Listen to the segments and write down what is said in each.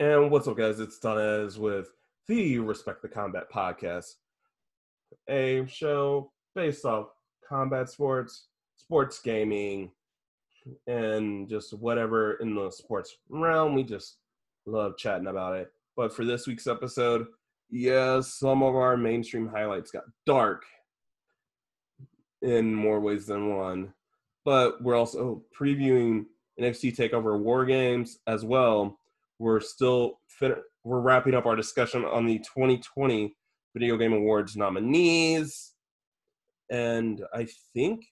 And what's up, guys? It's Donaze with the Respect the Combat podcast, a show based off combat sports, sports gaming, and just whatever in the sports realm. We just love chatting about it. But for this week's episode, yes, some of our mainstream highlights got dark in more ways than one. But we're also previewing NXT Takeover War Games as well. We're still fin- we're wrapping up our discussion on the 2020 Video Game Awards nominees, and I think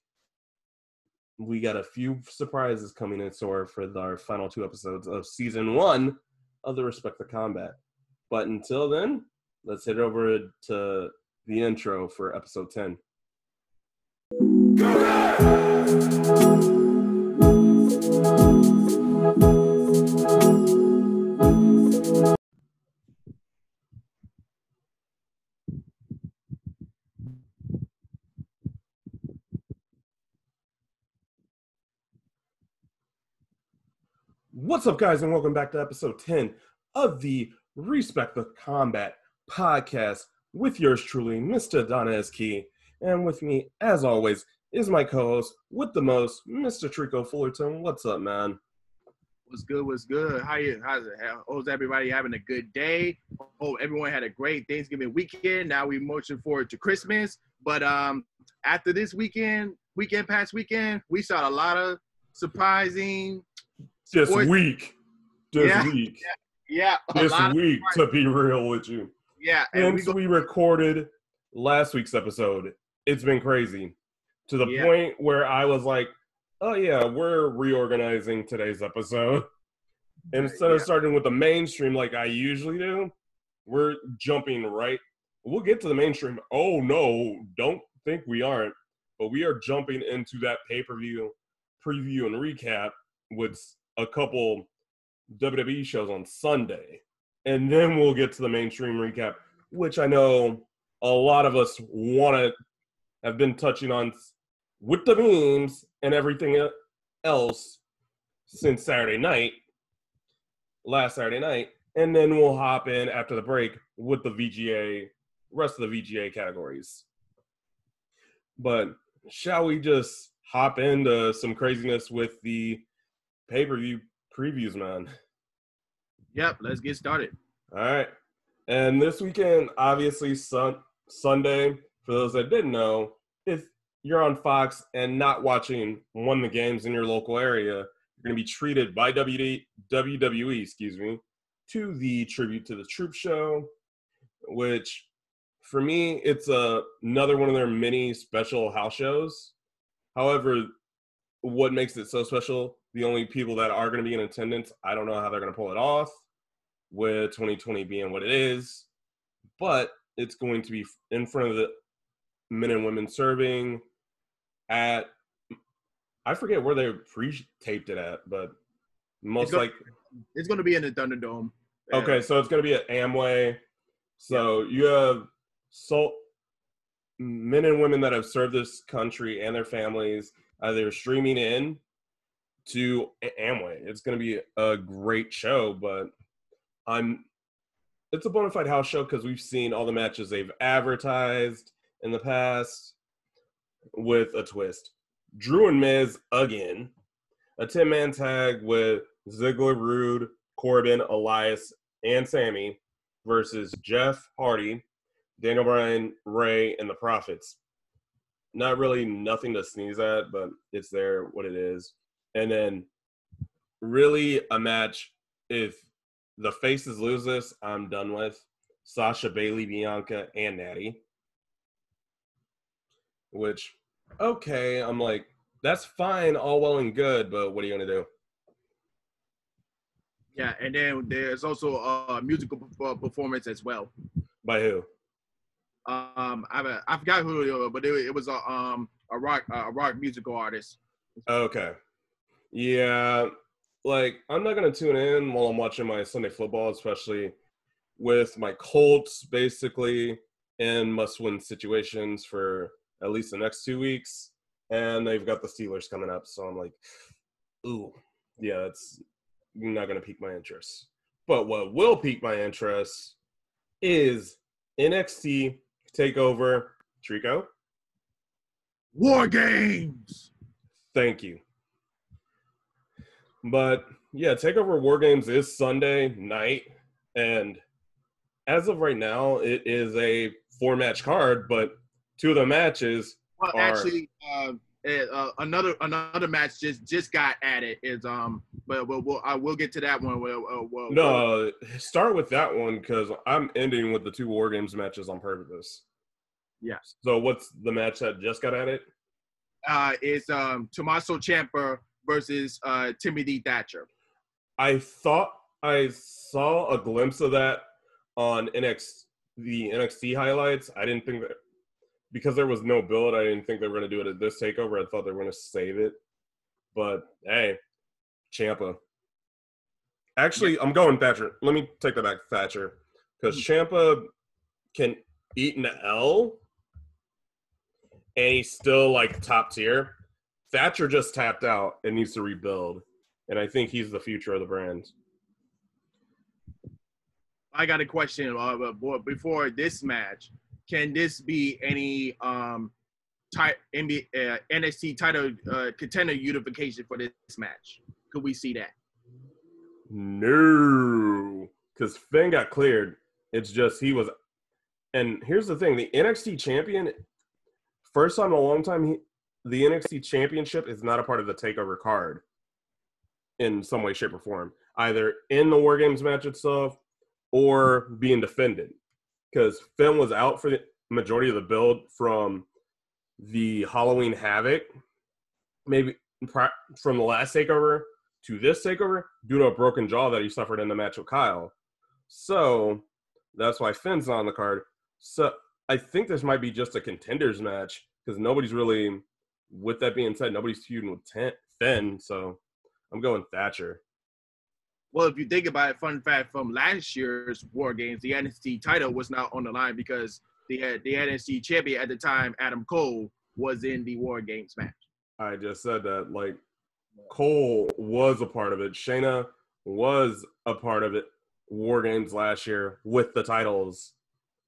we got a few surprises coming in store for our final two episodes of season one of the Respect the Combat. But until then, let's head over to the intro for episode 10. What's up, guys, and welcome back to episode 10 of the Respect the Combat podcast with yours truly, Mr. Donaze Key. And with me, as always, is my co-host with the most, Mr. Trico Fullerton. What's up, man? What's good? What's good? How you? How's it? How's everybody having a good day? Hope everyone had a great Thanksgiving weekend. Now we motion forward to Christmas. But um, after this weekend, weekend past weekend, we saw a lot of surprising. This sports- week. This Yeah. week. Yeah, a This lot of- week, to be real with you. yeah, and we Since go, we recorded last week's episode, it's been crazy to the Yeah. point where I was like, "Oh yeah, we're reorganizing today's episode." Instead of starting with the mainstream like I usually do, we're jumping right. We'll get to the mainstream. Oh no, don't think we aren't, but we are jumping into that pay per view preview and recap with a couple WWE shows on Sunday. And then we'll get to the mainstream recap, which I know a lot of us want to have been touching on with the memes and everything else since Saturday night, last Saturday night. And then we'll hop in after the break with the VGA, rest of the VGA categories. But shall we just hop into some craziness with the pay per view previews, man? yep. Let's get started. All right. And this weekend, obviously, sun, Sunday, for those that didn't know, if you're on Fox and not watching one of the games in your local area, you're going to be treated by WD, WWE, excuse me, to the Tribute to the Troop show, which for me, it's a, another one of their mini special house shows. However, what makes it so special, the only people that are going to be in attendance, I don't know how they're going to pull it off with 2020 being what it is, but it's going to be in front of the men and women serving at I forget where they pre-taped it at, but most gonna- like It's going to be in the Thunderdome. Yeah. okay, so it's going to be at Amway. So you have so men and women that have served this country and their families Uh, either streaming in to Amway. It's going to be a great show, but I'm it's a bona fide house show because we've seen all the matches they've advertised in the past with a twist. Drew and Miz again, a 10 man tag with Ziggler, Roode, Corbin, Elias, and Sammy versus Jeff Hardy, Daniel Bryan, Rey, and the Profits. Not really nothing to sneeze at, but it's there what it is. And then really a match if the faces lose this, I'm done with. Sasha, Bayley, Bianca, and Natty. Which, okay, I'm like, that's fine, all well and good, but what are you gonna do? Yeah, and then there's also a musical uh, performance as well. By who? Um, I I forgot who, it was, but it, it was a um a rock a rock musical artist. Okay. Yeah, like I'm not gonna tune in while I'm watching my Sunday football, especially with my Colts basically in must-win situations for at least the next two weeks, and they've got the Steelers coming up, so I'm like, ooh, yeah, that's not gonna pique my interest. But what will pique my interest is NXT Takeover Trico. War Games. Thank you. But yeah, Takeover War Games is Sunday night, and as of right now, it is a four match card. But two of the matches Well, are actually, uh, uh, another another match just just got added. Is um, but we'll, we'll I will get to that one. We'll, uh, we'll, we'll, no. Start with that one because I'm ending with the two War Games matches on purpose. Yes. So what's the match that just got added? uh, is um Tommaso Ciampa versus uh Timothy Thatcher. I thought I saw a glimpse of that on NXT, the NXT highlights. I didn't think that because there was no build. I didn't think they were going to do it at this takeover. I thought they were going to save it. But hey, Ciampa. Actually, I'm going Thatcher. Let me take that back, Thatcher, because Ciampa can eat an L, and he's still like top tier. Thatcher just tapped out and needs to rebuild and I think he's the future of the brand. I got a question uh, before this match. Can this be any um type NBA, uh, NXT title uh, contender unification for this match? Could we see that? No, because Finn got cleared. It's just he was, and here's the thing: the NXT champion, first time in a long time, he, the NXT championship is not a part of the Takeover card in some way, shape, or form, either in the War Games match itself or being defended. Because Finn was out for the majority of the build from the Halloween Havoc, maybe from the last Takeover to this Takeover due to a broken jaw that he suffered in the match with Kyle. So that's why Finn's not on the card. So I think this might be just a contenders match because nobody's really. With that being said, nobody's feuding with Finn, so I'm going Thatcher. Well, if you think about it, fun fact from last year's War Games, the NXT title was not on the line because the the NXT champion at the time, Adam Cole, was in the War Games match. I just said that. Like Cole was a part of it. Shayna was a part of it. War Games last year with the titles,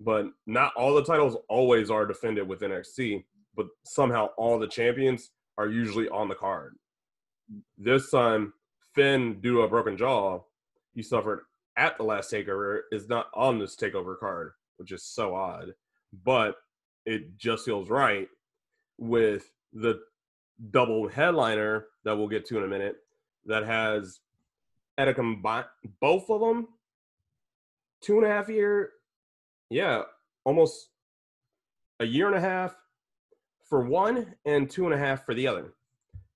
but not all the titles always are defended with NXT. But somehow all the champions are usually on the card. This time, Finn, to a broken jaw, he suffered at the last takeover, is not on this takeover card, which is so odd. But it just feels right with the double headliner that we'll get to in a minute that has at a combine both of them two and a half year yeah almost a year and a half for one and two and a half for the other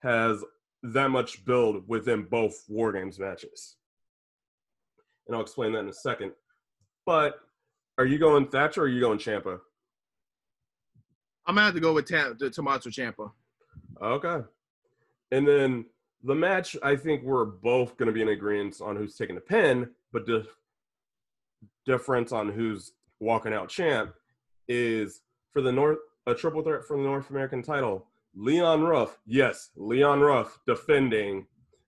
has that much build within both war games matches and i'll explain that in a second but are you going thatcher or are you going Ciampa I'm gonna have to go with Ta- the Tommaso Ciampa. Okay. And then the match, I think we're both going to be in agreement on who's taking the pin, but the difference on who's walking out champ is for the North, a triple threat for the North American title. Leon Ruff, yes, Leon Ruff defending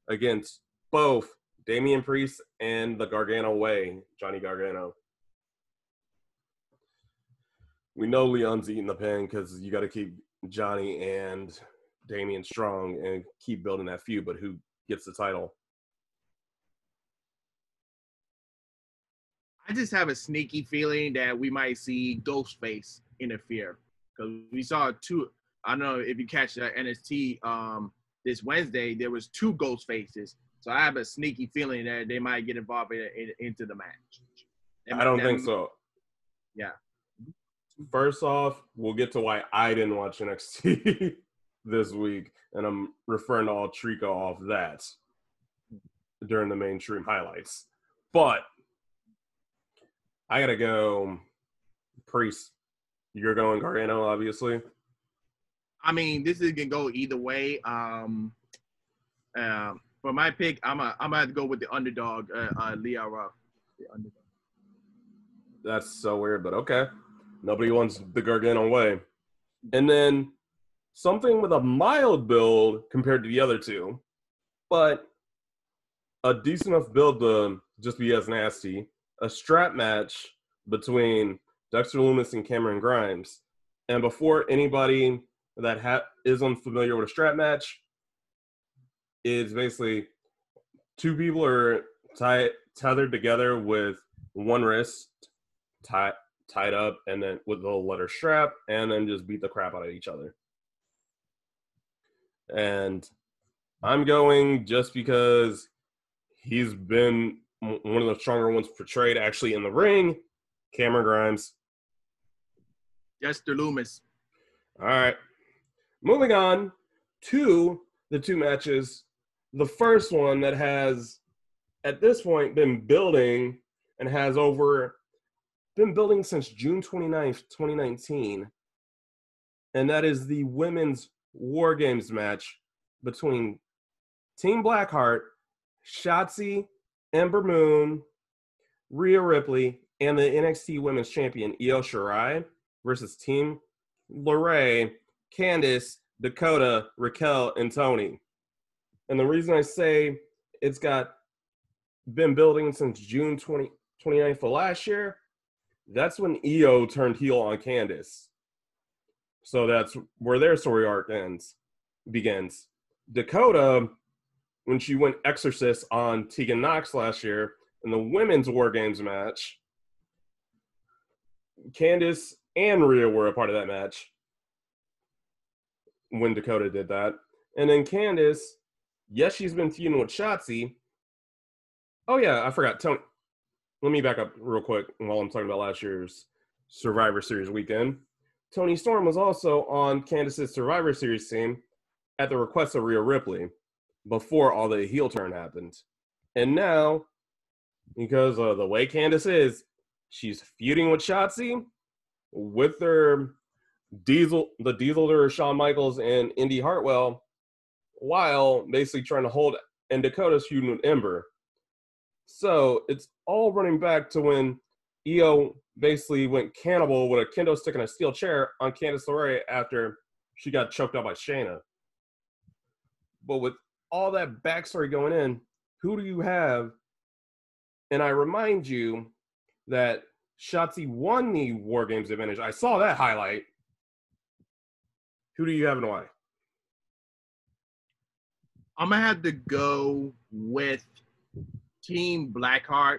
against both Damian Priest and the Gargano Way, Johnny Gargano. We know Leon's eating the pin because you got to keep Johnny and Damian strong and keep building that feud, but who gets the title? I just have a sneaky feeling that we might see Ghostface interfere because we saw two. I don't know if you catch the NXT um, this Wednesday. There was two Ghost Faces, so I have a sneaky feeling that they might get involved in, in, into the match. They I might- don't think so. Yeah. First off, we'll get to why I didn't watch NXT this week, and I'm referring to all Trico off that during the mainstream highlights. But I gotta go Priest. You're going Gargano, obviously. I mean, this is gonna go either way. Um, um, for my pick, I'm a, I'm gonna have to go with the underdog, uh, uh, Leah Ruff. The underdog. That's so weird, but okay. Nobody wants the Gargano way. And then something with a mild build compared to the other two, but a decent enough build to just be as nasty, a strap match between Dexter Lumis and Cameron Grimes. And before anybody that ha- is unfamiliar with a strap match, is basically two people are tied tethered together with one wrist tied tied up and then with the leather strap and then just beat the crap out of each other. And I'm going just because he's been one of the stronger ones portrayed actually in the ring. Cameron Grimes. Dexter Lumis. All right. Moving on to the two matches. The first one that has, at this point, been building and has over, been building since June 29th, 2019. And that is the women's War Games match between Team Blackheart, Shotzi, Ember Moon, Rhea Ripley, and the NXT Women's Champion Io Shirai versus Team LeRae, Candice, Dakota, Raquel, and Toni. And the reason I say it's got been building since June 20, 29th of last year, that's when Io turned heel on Candice. So that's where their story arc ends, begins. Dakota, when she went Exorcist on Tegan Nox last year in the women's War Games match, Candice and Rhea were a part of that match when Dakota did that. And then Candice, yes, she's been feuding with Shotzi. Oh, yeah, I forgot. Toni, let me back up real quick while I'm talking about last year's Survivor Series weekend. Toni Storm was also on Candice's Survivor Series team at the request of Rhea Ripley before all the heel turn happened. And now, because of the way Candice is, she's feuding with Shotzi with their Diesel, the Diesel to Shawn Michaels and Indi Hartwell, while basically trying to hold and Dakota's feuding with Ember. So it's all running back to when Io basically went cannibal with a kendo stick and a steel chair on Candice LeRae after she got choked out by Shayna. But with all that backstory going in, who do you have? And I remind you that Shotzi won the War Games advantage. I saw that highlight. Who do you have and why? I'm gonna have to go with Team Blackheart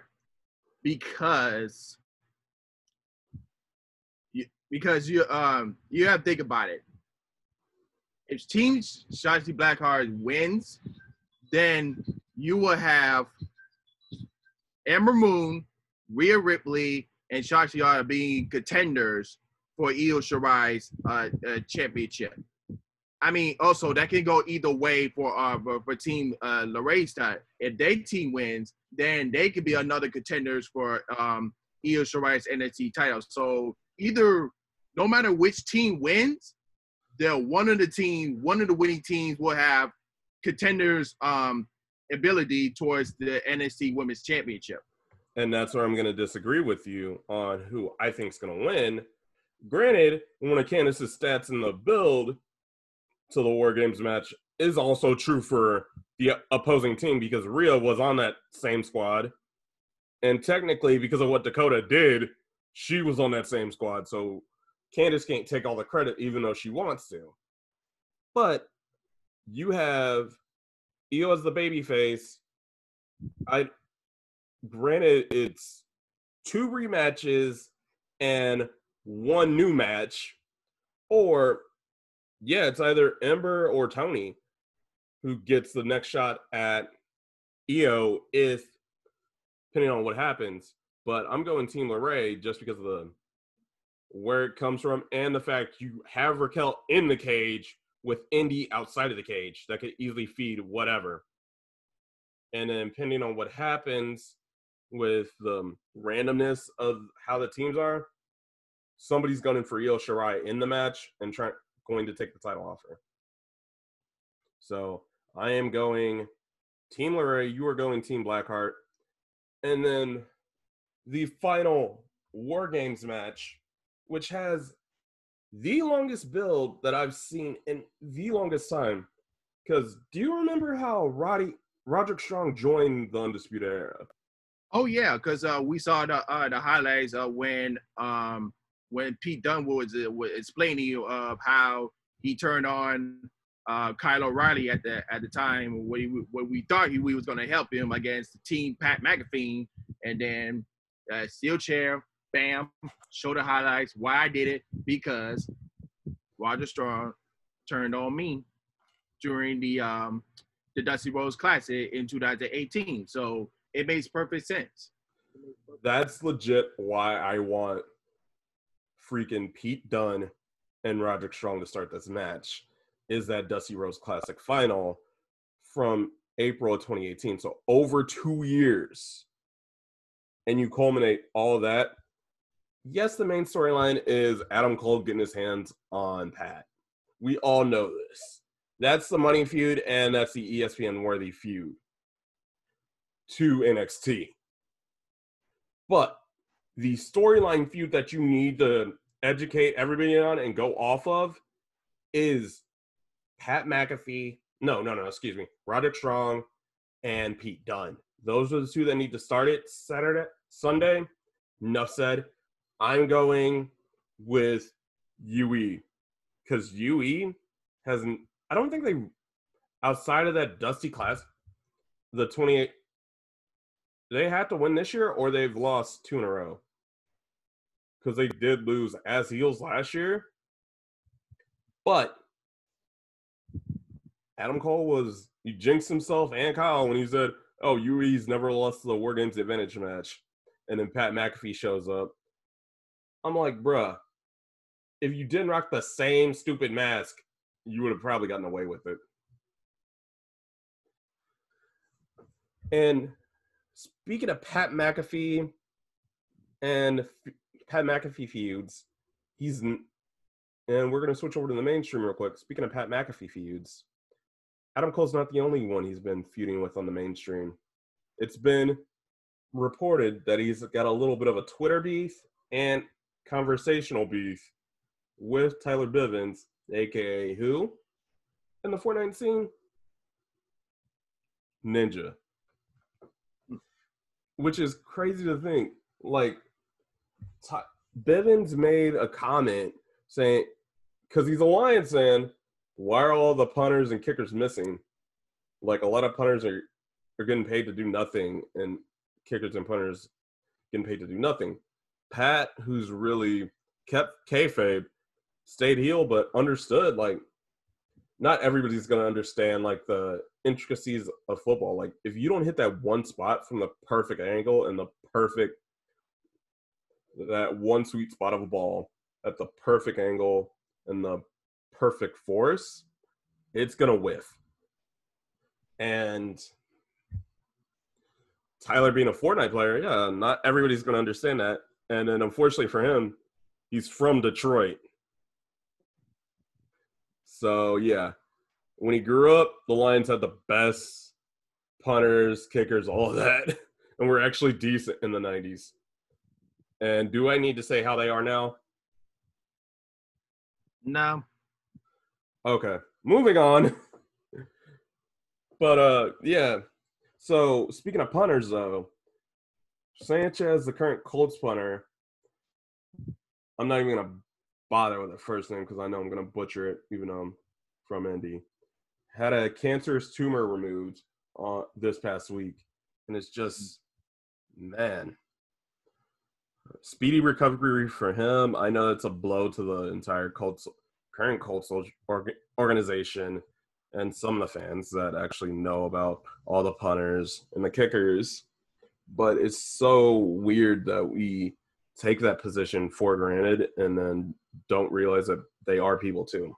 because you, because you um you have to think about it if Team Shotzi Blackheart wins, then you will have Ember Moon, Rhea Ripley, and Shotzi are being contenders for Io Shirai's uh, uh, championship. I mean, also that can go either way for uh for, for Team uh Lorraine's. If they team wins, then they could be another contenders for um Io Shirai's NXT title. So either no matter which team wins, they're one of the team, one of the winning teams will have contenders um ability towards the NXT Women's Championship. And that's where I'm going to disagree with you on who I think is going to win. Granted, one of Candice's stats in the build to the War Games match is also true for the opposing team because Rhea was on that same squad. And technically, because of what Dakota did, she was on that same squad. So Candice can't take all the credit, even though she wants to. But you have Io as the baby face. I granted it's two rematches and one new match, or yeah, it's either Ember or Toni who gets the next shot at Io if depending on what happens. But I'm going Team LeRae just because of the where it comes from and the fact you have Raquel in the cage with Indi outside of the cage that could easily feed whatever. And then depending on what happens with the randomness of how the teams are, somebody's gunning for Io Shirai in the match and going to take the title off her. So I am going Team LeRae, you are going Team Blackheart. And then the final War Games match which has the longest build that I've seen in the longest time. Because do you remember how Roddy Roderick Strong joined the Undisputed Era? Oh yeah, because uh, we saw the uh, the highlights uh, when um, when Pete Dunne was, uh, was explaining of how he turned on uh, Kyle O'Reilly at the at the time when, we, when we thought he, we was going to help him against the team Pat McAfee, and then uh, steel chair, bam, show the highlights. Why I did it because Roger Strong turned on me during the um, the Dusty Rhodes Classic in 2018. So it makes perfect sense. That's legit why I want freaking Pete Dunne and Roderick Strong to start this match is that Dusty Rhodes Classic final from April of 2018. So over two years. And you culminate all of that. Yes, the main storyline is Adam Cole getting his hands on Pat. We all know this. That's the money feud, and that's the ESPN worthy feud to NXT. But the storyline feud that you need to educate everybody on and go off of is Pat McAfee. No, no, no, excuse me. Roderick Strong and Pete Dunne. Those are the two that need to start it Saturday, Sunday. Enough said. I'm going with UE because UE hasn't. I don't think they outside of that dusty class, the 28. They have to win this year, or they've lost two in a row because they did lose as heels last year. But Adam Cole was he jinxed himself and Kyle when he said, "Oh, UE's never lost the War Games Advantage match," and then Pat McAfee shows up. I'm like, bruh, if you didn't rock the same stupid mask, you would have probably gotten away with it. And speaking of Pat McAfee and Pat McAfee feuds. He's and we're gonna switch over to the mainstream real quick. Speaking of Pat McAfee feuds, Adam Cole's not the only one he's been feuding with on the mainstream. It's been reported that he's got a little bit of a Twitter beef and conversational beef with Tyler Blevins, aka who? In the Fortnite scene? Ninja. Which is crazy to think. Like Ty- Blevins made a comment saying, because he's a Lions fan, why are all the punters and kickers missing? Like a lot of punters are, are getting paid to do nothing, and kickers and punters getting paid to do nothing. Pat, who's really kept kayfabe, stayed heel, but understood like not everybody's gonna understand like the intricacies of football. Like if you don't hit that one spot from the perfect angle and the perfect that one sweet spot of a ball at the perfect angle and the perfect force, it's gonna whiff. And Tyler being a Fortnite player, yeah, not everybody's gonna understand that. And then unfortunately for him, he's from Detroit. So yeah. When he grew up, the Lions had the best punters, kickers, all of that. And we're actually decent in the 90s. And do I need to say how they are now? No. Okay. Moving on. but uh yeah. So speaking of punters though, Sanchez, the current Colts punter, I'm not even gonna bother with the first name because I know I'm gonna butcher it, even though I'm from Indy. Had a cancerous tumor removed uh, this past week, and it's just man, speedy recovery for him. I know it's a blow to the entire Colts, current Colts organization and some of the fans that actually know about all the punters and the kickers. But it's so weird that we take that position for granted and then don't realize that they are people too.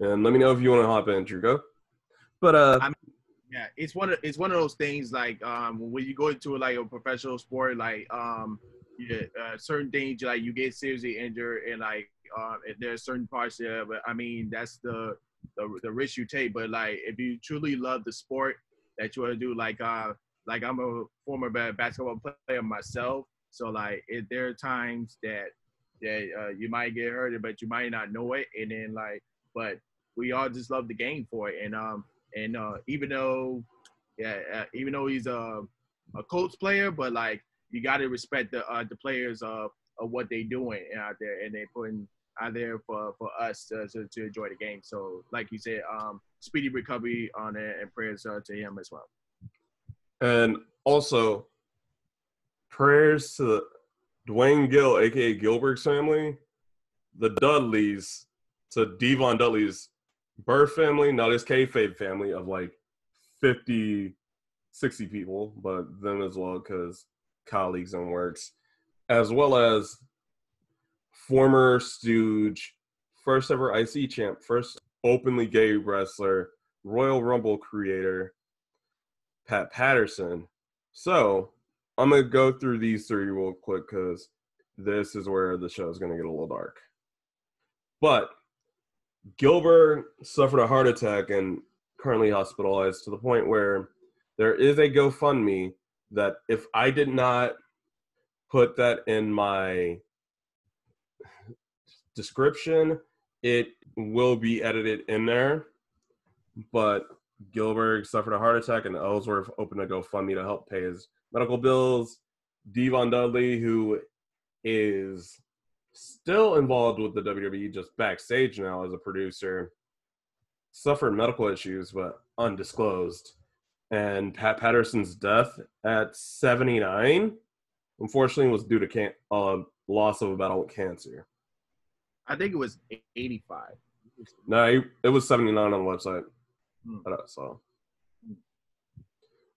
And let me know if you want to hop in, Drew. Go. But uh, I yeah, it's one of it's one of those things like um when you go into like a professional sport, like um uh, certain things like you get seriously injured and like uh, there's certain parts there, but I mean that's the, the the risk you take. But like if you truly love the sport that you want to do, like uh like I'm a former basketball player myself, so like there are times that that uh, you might get hurt, but you might not know it, and then like but we all just love the game for it, and um and uh, even though, yeah, uh, even though he's a a Colts player, but like you got to respect the uh, the players of of what they doing out there, and they putting out there for for us to, to, to enjoy the game. So, like you said, um, speedy recovery on it, and prayers uh, to him as well. And also, prayers to Duane Gill, aka Gillberg's family, the Dudleys, to Devon Dudley's birth family, not his kayfabe family of like 50, 60 people, but them as well because colleagues and works, as well as former Stooge, first ever IC champ, first openly gay wrestler, Royal Rumble creator, Pat Patterson. So I'm gonna go through these three real quick because this is where the show is gonna get a little dark. But Gillberg suffered a heart attack and currently hospitalized to the point where there is a GoFundMe that if I did not put that in my description, it will be edited in there. But Gillberg suffered a heart attack, and Ellsworth opened a GoFundMe to help pay his medical bills. Devon Dudley, who is still involved with the WWE, just backstage now as a producer, suffered medical issues, but undisclosed. And Pat Patterson's death at 79, unfortunately, was due to can- uh, loss of a battle with cancer. I think it was 85. No, it was 79 on the website Hmm. that I saw.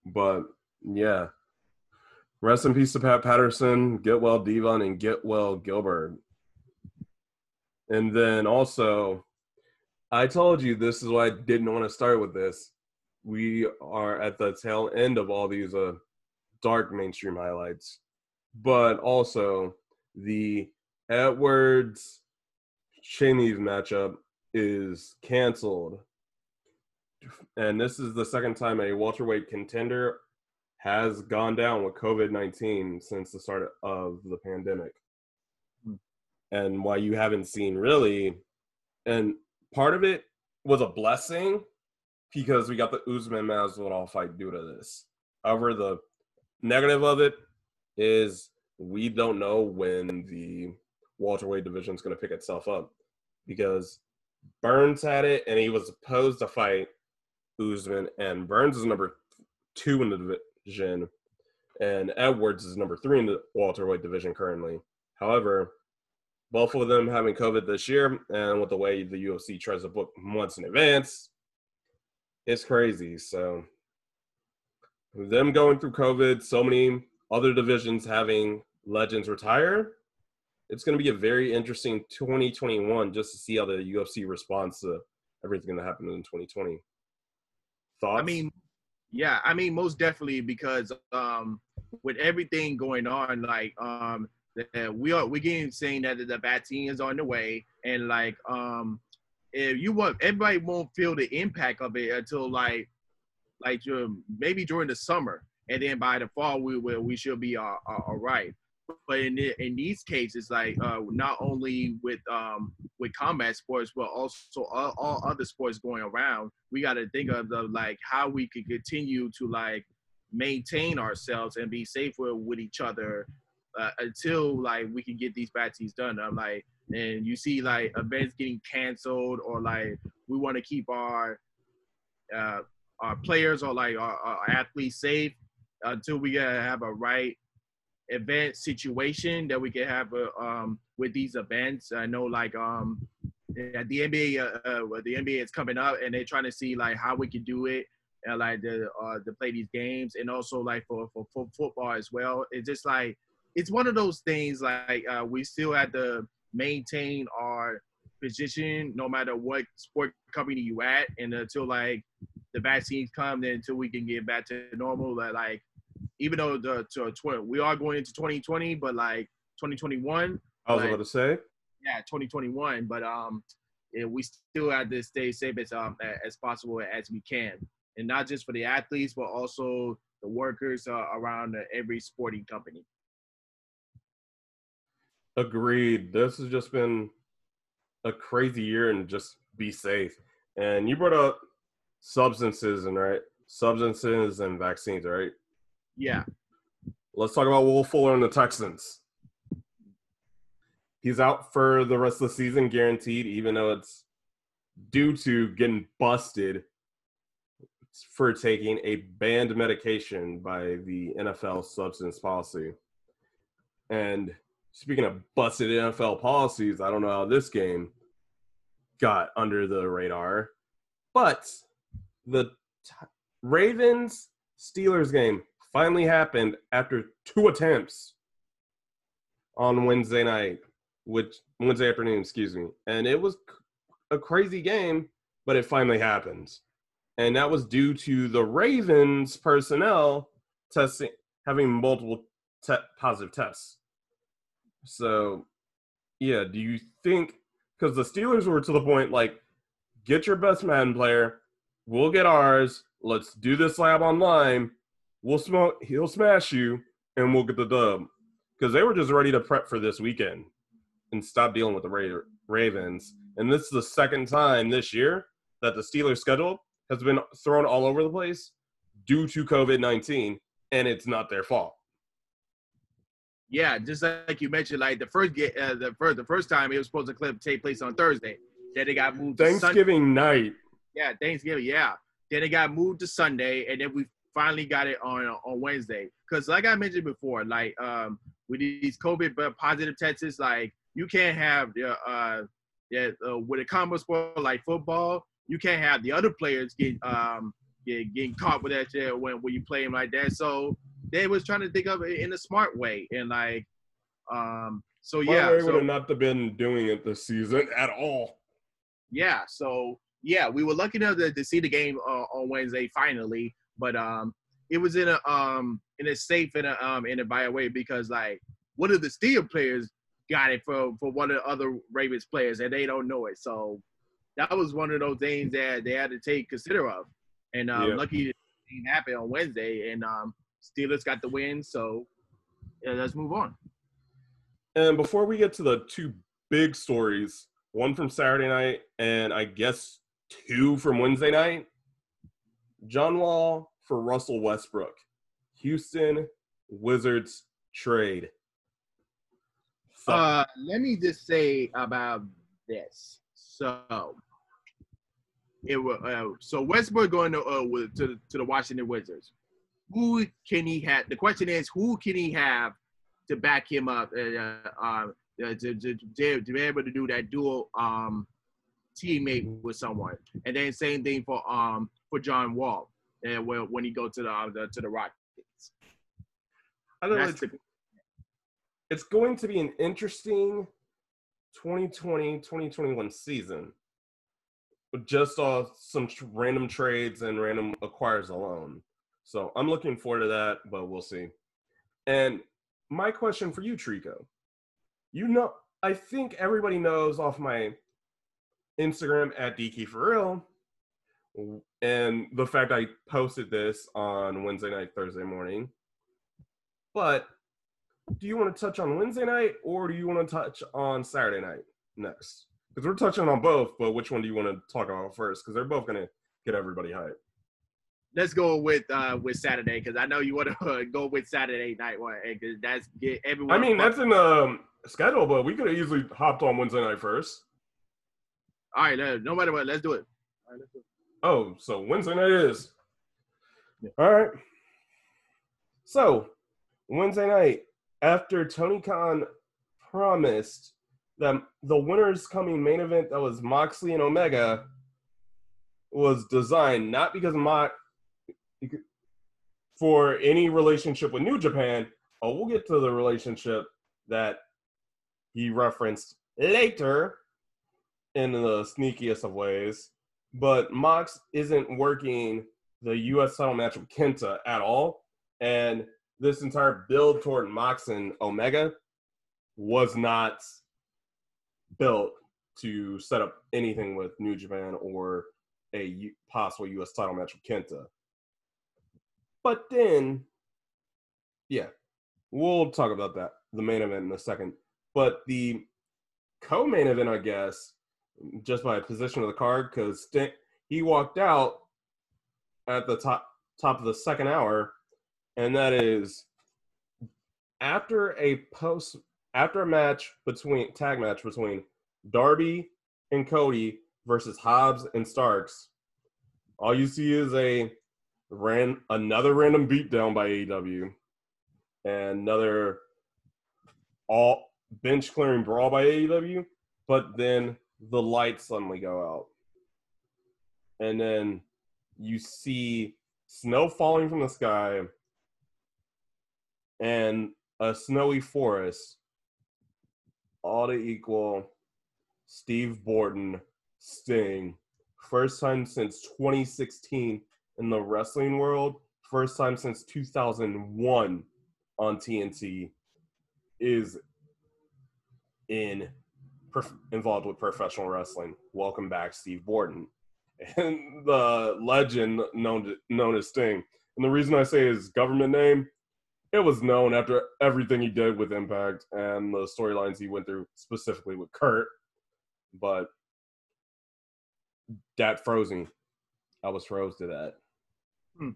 But yeah, rest in peace to Pat Patterson, get well Devon, and get well Gillberg. And then also, I told you this is why I didn't want to start with this. We are at the tail end of all these uh, dark mainstream highlights, but also the Edwards Chimaev's matchup is canceled. And this is the second time a welterweight contender has gone down with COVID 19 since the start of the pandemic. And why you haven't seen really, and part of it was a blessing because we got the Usman Masvidal fight due to this. However, the negative of it is we don't know when the welterweight division is going to pick itself up because Burns had it and he was supposed to fight Usman, and Burns is number two in the division, and Edwards is number three in the welterweight division currently. However, both of them having COVID this year, and with the way the UFC tries to book months in advance, it's crazy. So, them going through COVID, so many other divisions having legends retire, it's going to be a very interesting 2021 just to see how the UFC responds to everything that happened in 2020. Thoughts? I mean, yeah, I mean, most definitely because um, with everything going on, like um, the, we are we're getting saying that the vaccine is on the way, and like um, if you want, everybody won't feel the impact of it until like like um, maybe during the summer, and then by the fall we will we should be uh, uh, all right. But in in these cases, like uh, not only with um, with combat sports, but also all, all other sports going around, we got to think of the like how we could continue to like maintain ourselves and be safe with, with each other uh, until like we can get these vaccines done. I'm like, and you see like events getting canceled or like we want to keep our uh, our players or like our, our athletes safe until we have a right event situation that we can have uh, um, with these events. I know like um, yeah, the NBA, uh, uh, the NBA is coming up and they're trying to see like how we can do it. Uh, like the uh, to play these games and also like for, for, for football as well. It's just like it's one of those things like uh, we still have to maintain our position no matter what sport company you at and until like the vaccines come then until we can get back to normal like, like even though the to, to, we are going into 2020 but like 2021 I was like, about to say. yeah 2021 but um yeah, we still have to stay safe as um as possible as we can and not just for the athletes but also the workers uh, around uh, every sporting company Agreed. This has just been a crazy year and just be safe. And you brought up substances and right substances and vaccines, right? Yeah. Let's talk about Will Fuller and the Texans. He's out for the rest of the season, guaranteed, even though it's due to getting busted for taking a banned medication by the NFL substance policy. And speaking of busted NFL policies, I don't know how this game got under the radar, but the t- Ravens Steelers game finally happened after two attempts on Wednesday night, which Wednesday afternoon, excuse me, and it was a crazy game, but it finally happened, and that was due to the Ravens personnel testing having multiple te- positive tests. So, yeah, do you think because the Steelers were to the point like, get your best Madden player, we'll get ours, let's do this lab online, we'll smoke, he'll smash you, and we'll get the dub. Because they were just ready to prep for this weekend and stop dealing with the Ra- Ravens. And this is the second time this year that the Steelers schedule has been thrown all over the place due to COVID 19, and it's not their fault. Yeah, just like you mentioned, like the first get uh, the first the first time it was supposed to clip take place on Thursday. Then it got moved. Thanksgiving night. Yeah, Thanksgiving. Yeah. Then it got moved to Sunday, and then we finally got it on on Wednesday. Because like I mentioned before, like um with these COVID positive tests, like you can't have the uh yeah uh, with a combo sport like football, you can't have the other players get um get, getting caught with that shit when when you play them like that. So they was trying to think of it in a smart way. And like um so yeah Well, they so, would have not have been doing it this season at all. yeah so yeah we were lucky enough to, to see the game uh, on wednesday finally. But um it was in a um in a safe and a um in a by way because like one of the steel players got it for for one of the other ravens players and they don't know it. So that was one of those things that they had to take consider of. And um Yeah. lucky it didn't on wednesday. And um steelers got the win so yeah, let's move on And before we get to the two big stories, one from Saturday night and I guess two from Wednesday night, John Wall for Russell Westbrook, Houston Wizards trade. So, Uh, let me just say about this. So, it was uh, so Westbrook going to uh, to to the Washington Wizards. Who can he have? The question is, who can he have to back him up uh, uh, uh, to, to, to, to be able to do that dual um, teammate with someone? And then same thing for um for John Wall, and when when he go to the, uh, the to the Rockets. I don't know, it's, the, it's going to be an interesting 2020 2021 season just uh, some random trades and random acquires alone. So I'm looking forward to that, but we'll see. And my question for you, Trico, you know, I think everybody knows off my Instagram at DK for real, and the fact I posted this on Wednesday night, Thursday morning. But do you want to touch on Wednesday night or do you want to touch on Saturday night next? Because we're touching on both, but which one do you want to talk about first? Because they're both going to get everybody hyped. Let's go with uh with Saturday because I know you want to uh, go with Saturday night one because that's get everyone. I mean, that's in the um, schedule, but we could have easily hopped on Wednesday night first. all right. Uh, no matter what, let's do it. All right, let's do it. Oh, so Wednesday night is. Yeah. All right. So, Wednesday night, after Tony Khan promised that the winner's coming main event that was Moxley and Omega was designed not because Mox for any relationship with New Japan. Oh, we'll get to the relationship that he referenced later in the sneakiest of ways. But Mox isn't working the U.S. title match with Kenta at all, and this entire build toward Mox and Omega was not built to set up anything with New Japan or a possible U.S. title match with Kenta. But then, yeah, we'll talk about that, the main event in a second. But the co-main event, I guess, just by position of the card, because he walked out at the top top of the second hour, and that is after a post after a match between tag match between Darby and Cody versus Hobbs and Starks. All you see is a ran another random beatdown by AEW and another all bench clearing brawl by AEW, but then the lights suddenly go out. And then you see snow falling from the sky and a snowy forest, all to equal Steve Borden, Sting. First time since 2016 in the wrestling world, first time since 2001 on TNT is in prof- involved with professional wrestling. Welcome back, Steve Borden, and the legend known to, known as Sting. And the reason I say his government name, it was known after everything he did with Impact and the storylines he went through, specifically with Kurt. But that frozen, I was froze to that. Mm.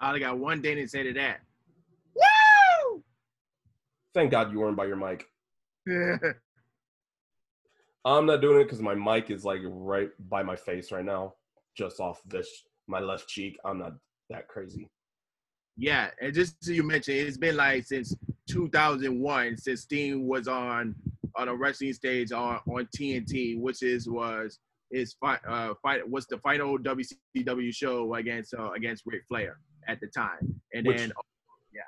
I only got one thing to say to that. Woo! Thank God you weren't by your mic. Woo! I'm not doing it because my mic is like right by my face right now, just off this my left cheek. I'm not that crazy. yeah, and just so you mentioned, it's been like since 2001 since Sting was on on a wrestling stage on on TNT, which is was his fight uh fight was the final WCW show against uh, against Ric Flair at the time, and Which- then yeah,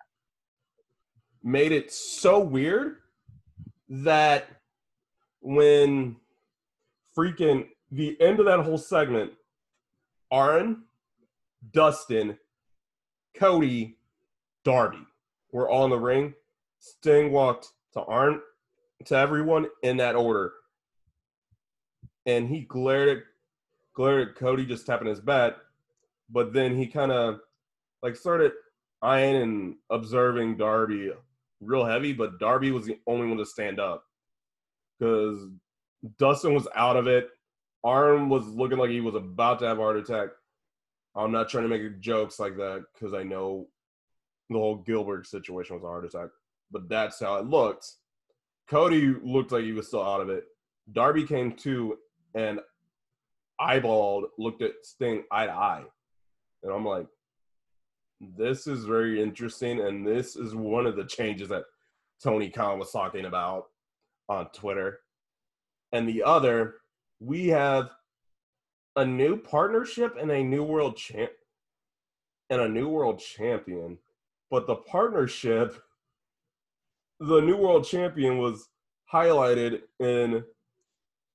Made it so weird that when freaking the end of that whole segment, Arn, Dustin, Cody, Darby were all in the ring. Sting walked to Arn to everyone in that order. And he glared at glared at Cody just tapping his bat, but then he kind of like started eyeing and observing Darby real heavy, but Darby was the only one to stand up. Because Dustin was out of it. Arn was looking like he was about to have a heart attack. I'm not trying to make jokes like that because I know the whole Gillberg situation was a heart attack, but that's how it looked. Cody looked like he was still out of it. Darby came to and eyeballed, looked at Sting eye to eye. And I'm like, this is very interesting. And this is one of the changes that Tony Khan was talking about on Twitter. And the other, we have a new partnership and a new world champ and a new world champion. But the partnership, the new world champion was highlighted in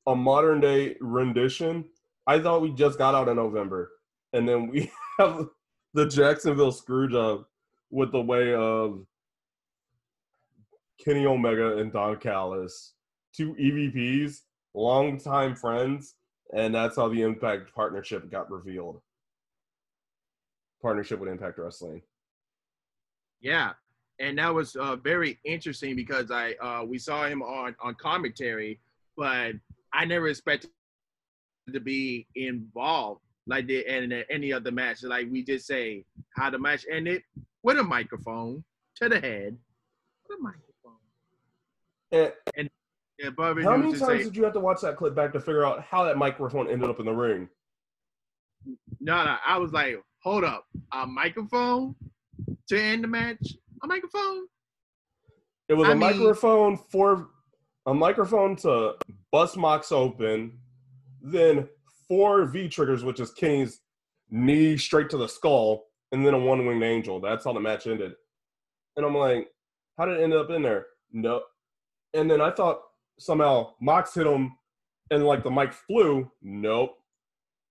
a modern day rendition. I thought we just got out in November. And then we have the Jacksonville screw job with the way of Kenny Omega and Don Callis, two EVPs, longtime friends, and that's how the Impact partnership got revealed. Partnership with Impact Wrestling. Yeah, and that was uh, very interesting because I uh, we saw him on on commentary, but I never expected to be involved like they in any other match. Like we just say how the match ended with a microphone to the head. With a microphone. Eh. And Yeah, Bobby how many times say, did you have to watch that clip back to figure out how that microphone ended up in the ring? no, no. I was like, hold up, a microphone to end the match. A microphone. It was I a mean- microphone for a microphone to bust Mox open, then four V triggers, which is Kenny's knee straight to the skull, and then a one winged angel. That's how the match ended. And I'm like, how did it end up in there? No. And then I thought somehow Mox hit him and like the mic flew. Nope.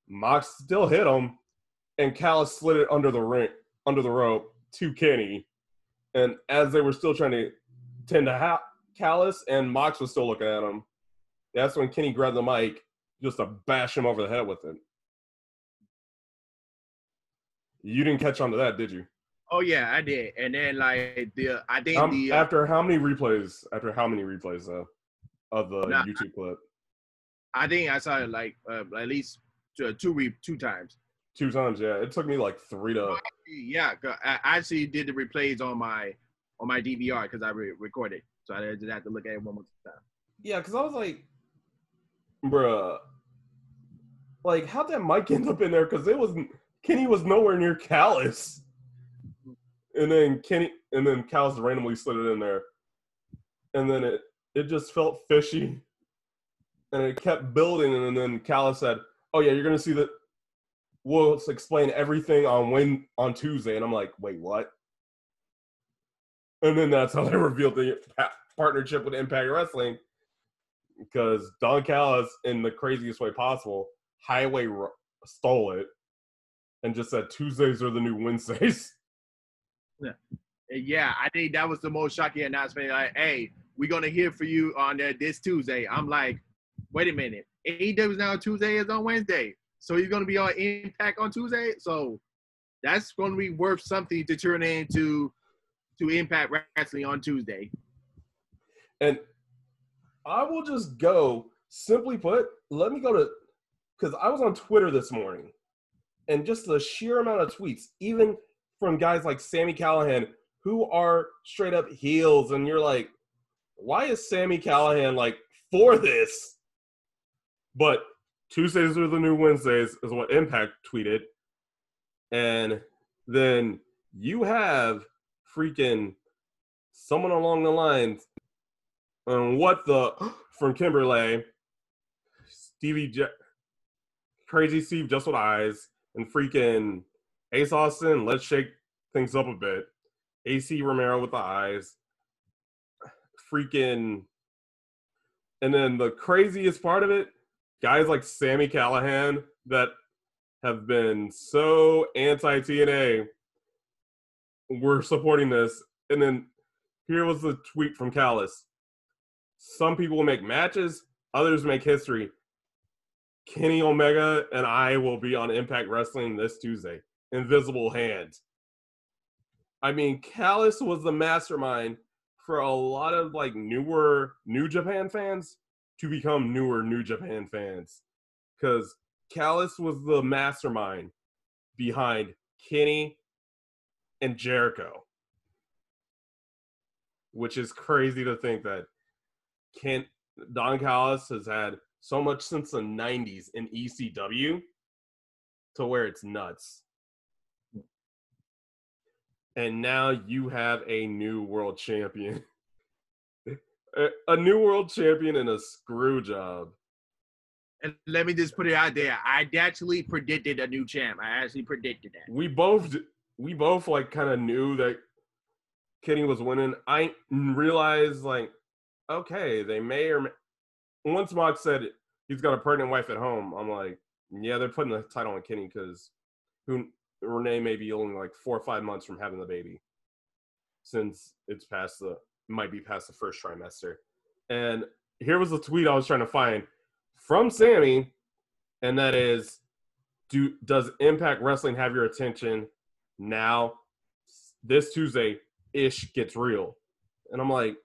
Mox still hit him, and Callis slid it under the ring, under the rope to Kenny. And as they were still trying to tend to ha- Callis, and Mox was still looking at him, that's when Kenny grabbed the mic just to bash him over the head with it. You didn't catch on to that, did you? Oh yeah, I did. And then like the I think Um, the uh, after how many replays? After how many replays though of the Nah. YouTube clip? I think I saw it like uh, at least two two, re- two times. Two times, yeah. It took me like three to. Yeah, I I actually did the replays on my on my DVR because I re- recorded, so I just have to look at it one more time. Yeah, because I was like, bruh, like how'd that mic end up in there? Because it was Kenny was nowhere near Callis, and then Kenny and then Callis randomly slid it in there, and then it it just felt fishy, and it kept building, and then Callis said, "Oh yeah, you're gonna see that." We'll explain everything on when on Tuesday, and I'm like, wait, what? And then that's how they revealed the partnership with Impact Wrestling because Don Callis, in the craziest way possible, highway ro- stole it and just said Tuesdays are the new Wednesdays. And yeah, I think that was the most shocking announcement. Like, hey, we're gonna hear for you on uh, this Tuesday. I'm like, wait a minute, AEW now Tuesday is on Wednesday, so he's gonna be on Impact on Tuesday. So that's gonna be worth something to turn into to Impact Wrestling on Tuesday. And I will just go, simply put, let me go to, because I was on Twitter this morning, and just the sheer amount of tweets, even from guys like Sami Callihan, who are straight up heels, and you're like, why is Sami Callihan like for this? But Tuesdays are the new Wednesdays, is what Impact tweeted. And then you have freaking someone along the lines and what the from Kimberly, Stevie J- Crazy Steve just with eyes, and freaking Ace Austin, let's shake things up a bit. Acey Romero with the eyes. Freaking and then the craziest part of it, guys like Sami Callihan that have been so anti TNA were supporting this. And then here was the tweet from Callis. Some people make matches, others make history. Kenny Omega and I will be on Impact Wrestling this Tuesday. Invisible Hand. I mean, Callis was the mastermind for a lot of like newer New Japan fans to become newer New Japan fans. Because Callis was the mastermind behind Kenny and Jericho. Which is crazy to think that Kent Don Callis has had so much since the 90s in ECW to where it's nuts. And now you have a new world champion. a, new world champion and a screw job. And let me just put it out there. I actually predicted a new champ. I actually predicted that. We both we both like kind of knew that Kenny was winning. I realized like okay, they may or may once Mox said he's got a pregnant wife at home, I'm like, yeah, they're putting the title on Kenny because who Renee may be only like four or five months from having the baby, since it's past the might be past the first trimester. And here was the tweet I was trying to find from Sami, and that is, do does Impact Wrestling have your attention now? This Tuesday, ish gets real, and I'm like,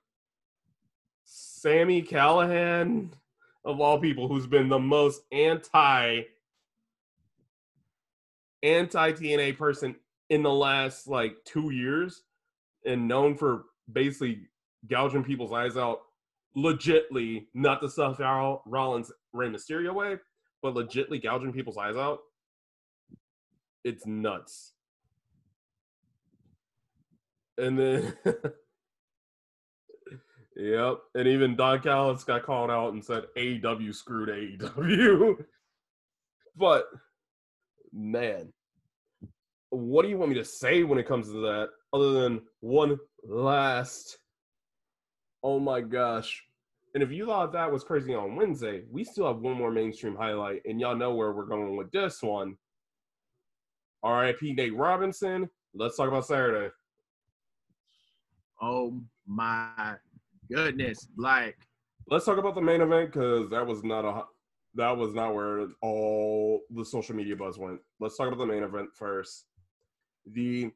Sami Callihan, of all people, who's been the most anti anti TNA person in the last like two years, and known for basically gouging people's eyes out, legitly, not the Seth Rollins Rey Mysterio way, but legitly gouging people's eyes out. It's nuts. And then Yep. And even Don Callis got called out and said AEW screwed AEW. but man, what do you want me to say when it comes to that other than one last oh my gosh. And if you thought that was crazy on Wednesday, we still have one more mainstream highlight, and y'all know where we're going with this one. RIP Nate Robinson. Let's talk about Saturday. Oh my goodness. Like Let's talk about the main event because that was not a that was not where all the social media buzz went. Let's talk about the main event first. The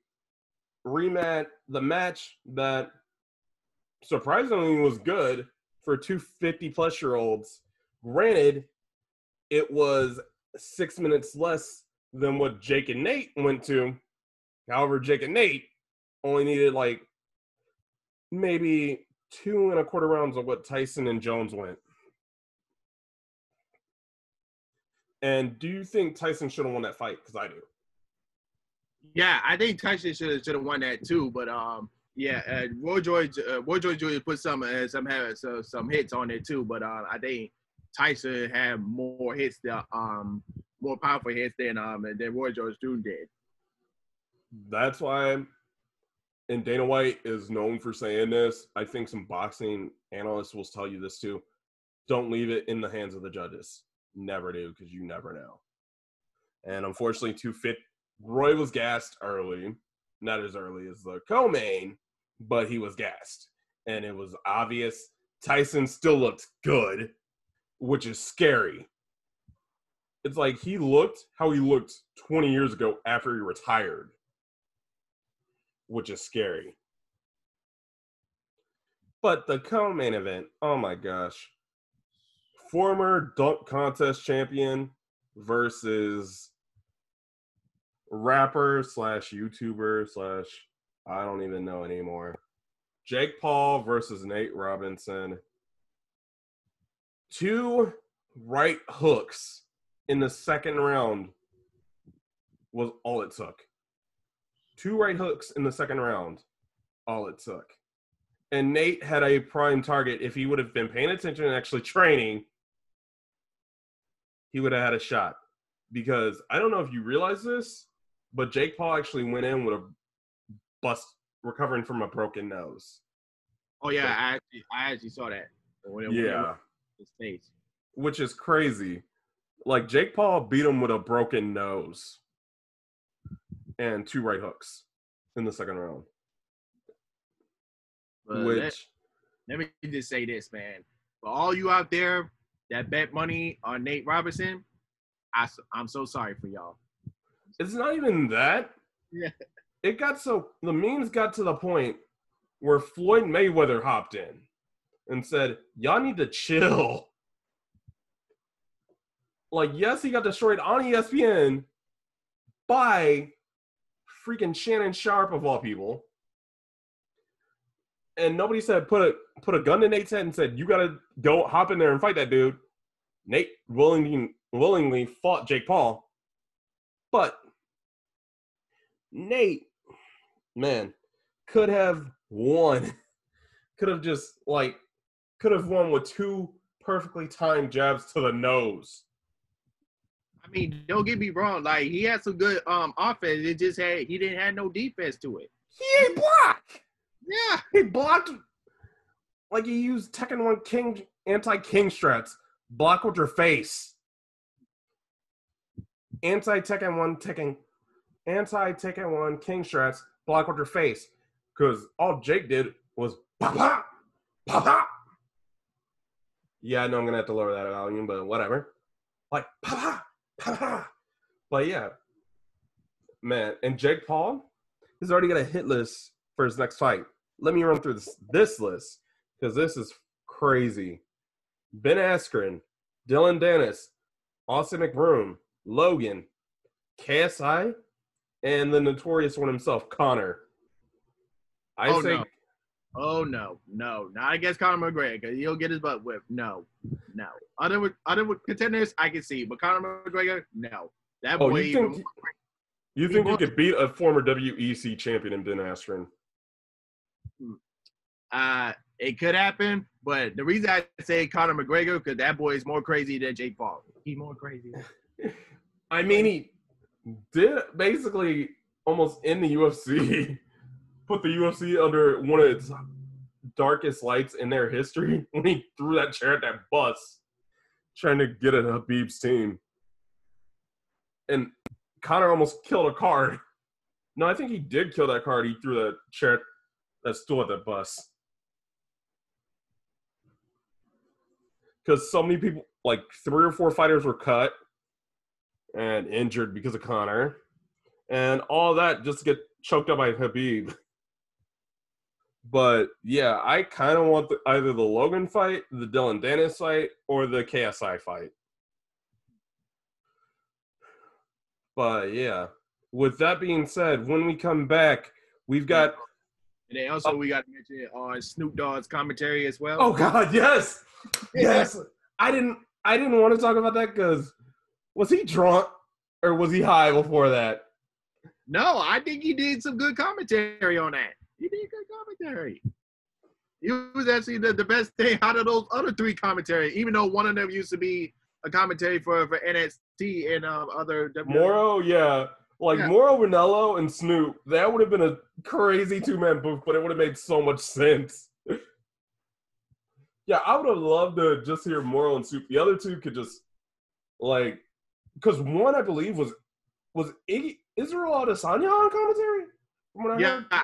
rematch, the match that surprisingly was good for two 50 plus year olds. Granted, it was six minutes less than what Jake and Nate went to. However, Jake and Nate only needed like maybe two and a quarter rounds of what Tyson and Jones went. And do you think Tyson should have won that fight? Because I do. Yeah, I think Tyson should should have won that too. But um, yeah, uh, Roy George, uh, Roy George Jr. put some uh, some have so, some hits on it too. But uh, I think Tyson had more hits than um more powerful hits than um than Roy George Jr. did. That's why, and Dana White is known for saying this. I think some boxing analysts will tell you this too. Don't leave it in the hands of the judges. Never do, because you never know. And unfortunately, too fit. Roy was gassed early, not as early as the co-main, but he was gassed, and it was obvious. Tyson still looked good, which is scary. It's like he looked how he looked 20 years ago after he retired, which is scary. But the co-main event, oh my gosh. Former dunk contest champion versus rapper slash YouTuber slash I don't even know anymore. Jake Paul versus Nate Robinson. Two right hooks in the second round was all it took. Two right hooks in the second round, all it took. And Nate had a prime target. If he would have been paying attention and actually training, he would have had a shot. Because I don't know if you realize this, but Jake Paul actually went in with a bust, recovering from a broken nose. Oh yeah, I actually I actually saw that. When it, when Yeah, went his face. which is crazy. Like Jake Paul beat him with a broken nose and two right hooks in the second round. But let, which let me just say this, man. For all you out there that bet money on Nate Robinson, I, am so sorry for y'all. it's not even that. Yeah. It got so the memes got to the point where Floyd Mayweather hopped in and said, Y'all need to chill. Like, yes, he got destroyed on ESPN by freaking Shannon Sharpe of all people. And nobody said put a put a gun to Nate's head and said, You gotta go hop in there and fight that dude. Nate willingly willingly fought Jake Paul. But Nate, man, could have won. Could have just like could have won with two perfectly timed jabs to the nose. I mean, don't get me wrong. Like he had some good um offense. It just had he didn't have no defense to it. He ain't block. Yeah. He blocked like he used Tekken One King anti King strats. Block with your face. Anti Tekken One Tekken anti Tekken One King strats. Block with your face. Because all Jake did was pop pop pop pop. Yeah, I know I'm gonna have to lower that volume, but whatever. Like pop pop. But yeah, man, and Jake Paul has already got a hit list for his next fight. Let me run through this this list because this is crazy. Ben Askren, Dillon Danis, Austin McBroom, Logan, KSI, and the notorious one himself, Conor. I Oh, say no. Oh no, no, not against Conor McGregor. He'll get his butt whipped. No, no. Other with other with contenders, I can see, but Conor McGregor, no. That Oh, boy. you think even- you He think you could beat a former WEC champion in Ben Askren? uh, it could happen, but the reason I say Conor McGregor because that boy is more crazy than Jake Paul. He's more crazy. I mean, he did basically almost in the UFC, put the UFC under one of its darkest lights in their history when he threw that chair at that bus, trying to get at Khabib's team. And Conor almost killed a card. No, I think he did kill that card. He threw that chair, that stool at that bus. Because so many people, like three or four fighters were cut and injured because of Conor, and all that just to get choked up by Khabib. But yeah, I kind of want the, either the Logan fight, the Dillon Danis fight, or the KSI fight. But yeah, with that being said, when we come back, we've got. And then also we got to mention on uh, Snoop Dogg's commentary as well. Oh God, yes, yes. I didn't. I didn't want to talk about that because was he drunk or was he high before that? No, I think he did some good commentary on that. He did good commentary. He was actually the, the best thing out of those other three commentary, even though one of them used to be a commentary for, for NXT and um, other WWE. Mauro, yeah. Like yeah. Mauro Ranallo and Snoop, that would have been a crazy two man booth, but it would have made so much sense. yeah, I would have loved to just hear Mauro and Snoop. The other two could just like because one I believe was was Iggy Israel Adesanya on commentary. Yeah, I,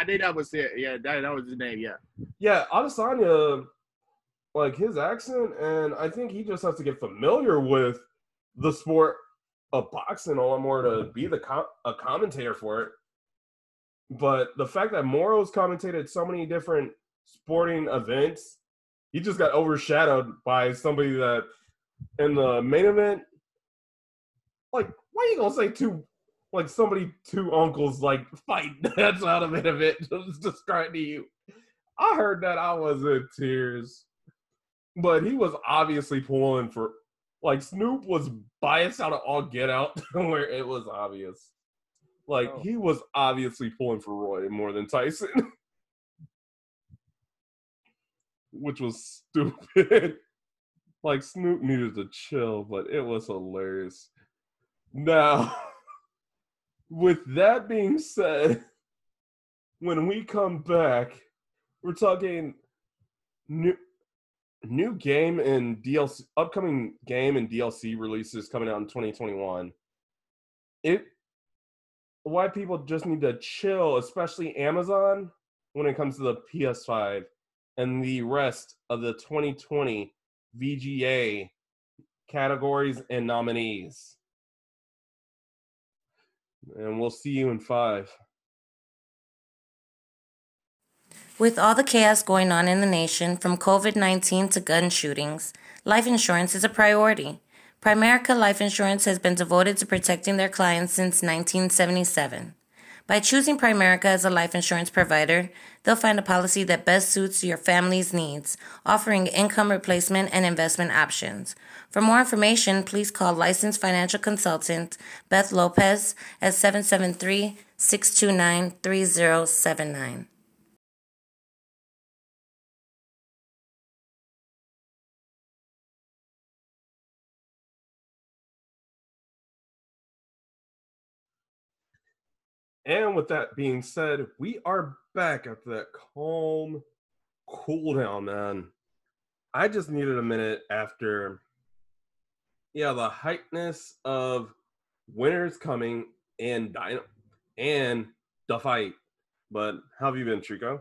I, think that was it. Yeah, that, that was his name. Yeah. Yeah, Adesanya, like his accent, and I think he just has to get familiar with the sport of boxing a lot more to be the com- a commentator for it. But the fact that Mauro's commentated so many different sporting events, he just got overshadowed by somebody that in the main event like, why are you gonna say two, like somebody two uncles like fight? That's out of it of it. Just describing to you. I heard that I was in tears, but he was obviously pulling for. Like Snoop was biased out of all get out, where it was obvious. Like oh. he was obviously pulling for Roy more than Tyson, which was stupid. like Snoop needed to chill, but it was hilarious. Now, with that being said, when we come back, we're talking new new game and DLC upcoming game and DLC releases coming out in 2021. It why people just need to chill, especially Amazon when it comes to the PS5 and the rest of the 2020 VGA categories and nominees. And we'll see you in five. With all the chaos going on in the nation, from COVID 19 to gun shootings, life insurance is a priority. Primerica Life Insurance has been devoted to protecting their clients since 1977. By choosing Primerica as a life insurance provider, they'll find a policy that best suits your family's needs, offering income replacement and investment options. For more information, please call licensed financial consultant Beth Lopez at 773 629 3079. And with that being said, we are back after that calm cool down, man. I just needed a minute after, yeah, the hypeness of winners coming and Dino and the fight. But how have you been, Trico?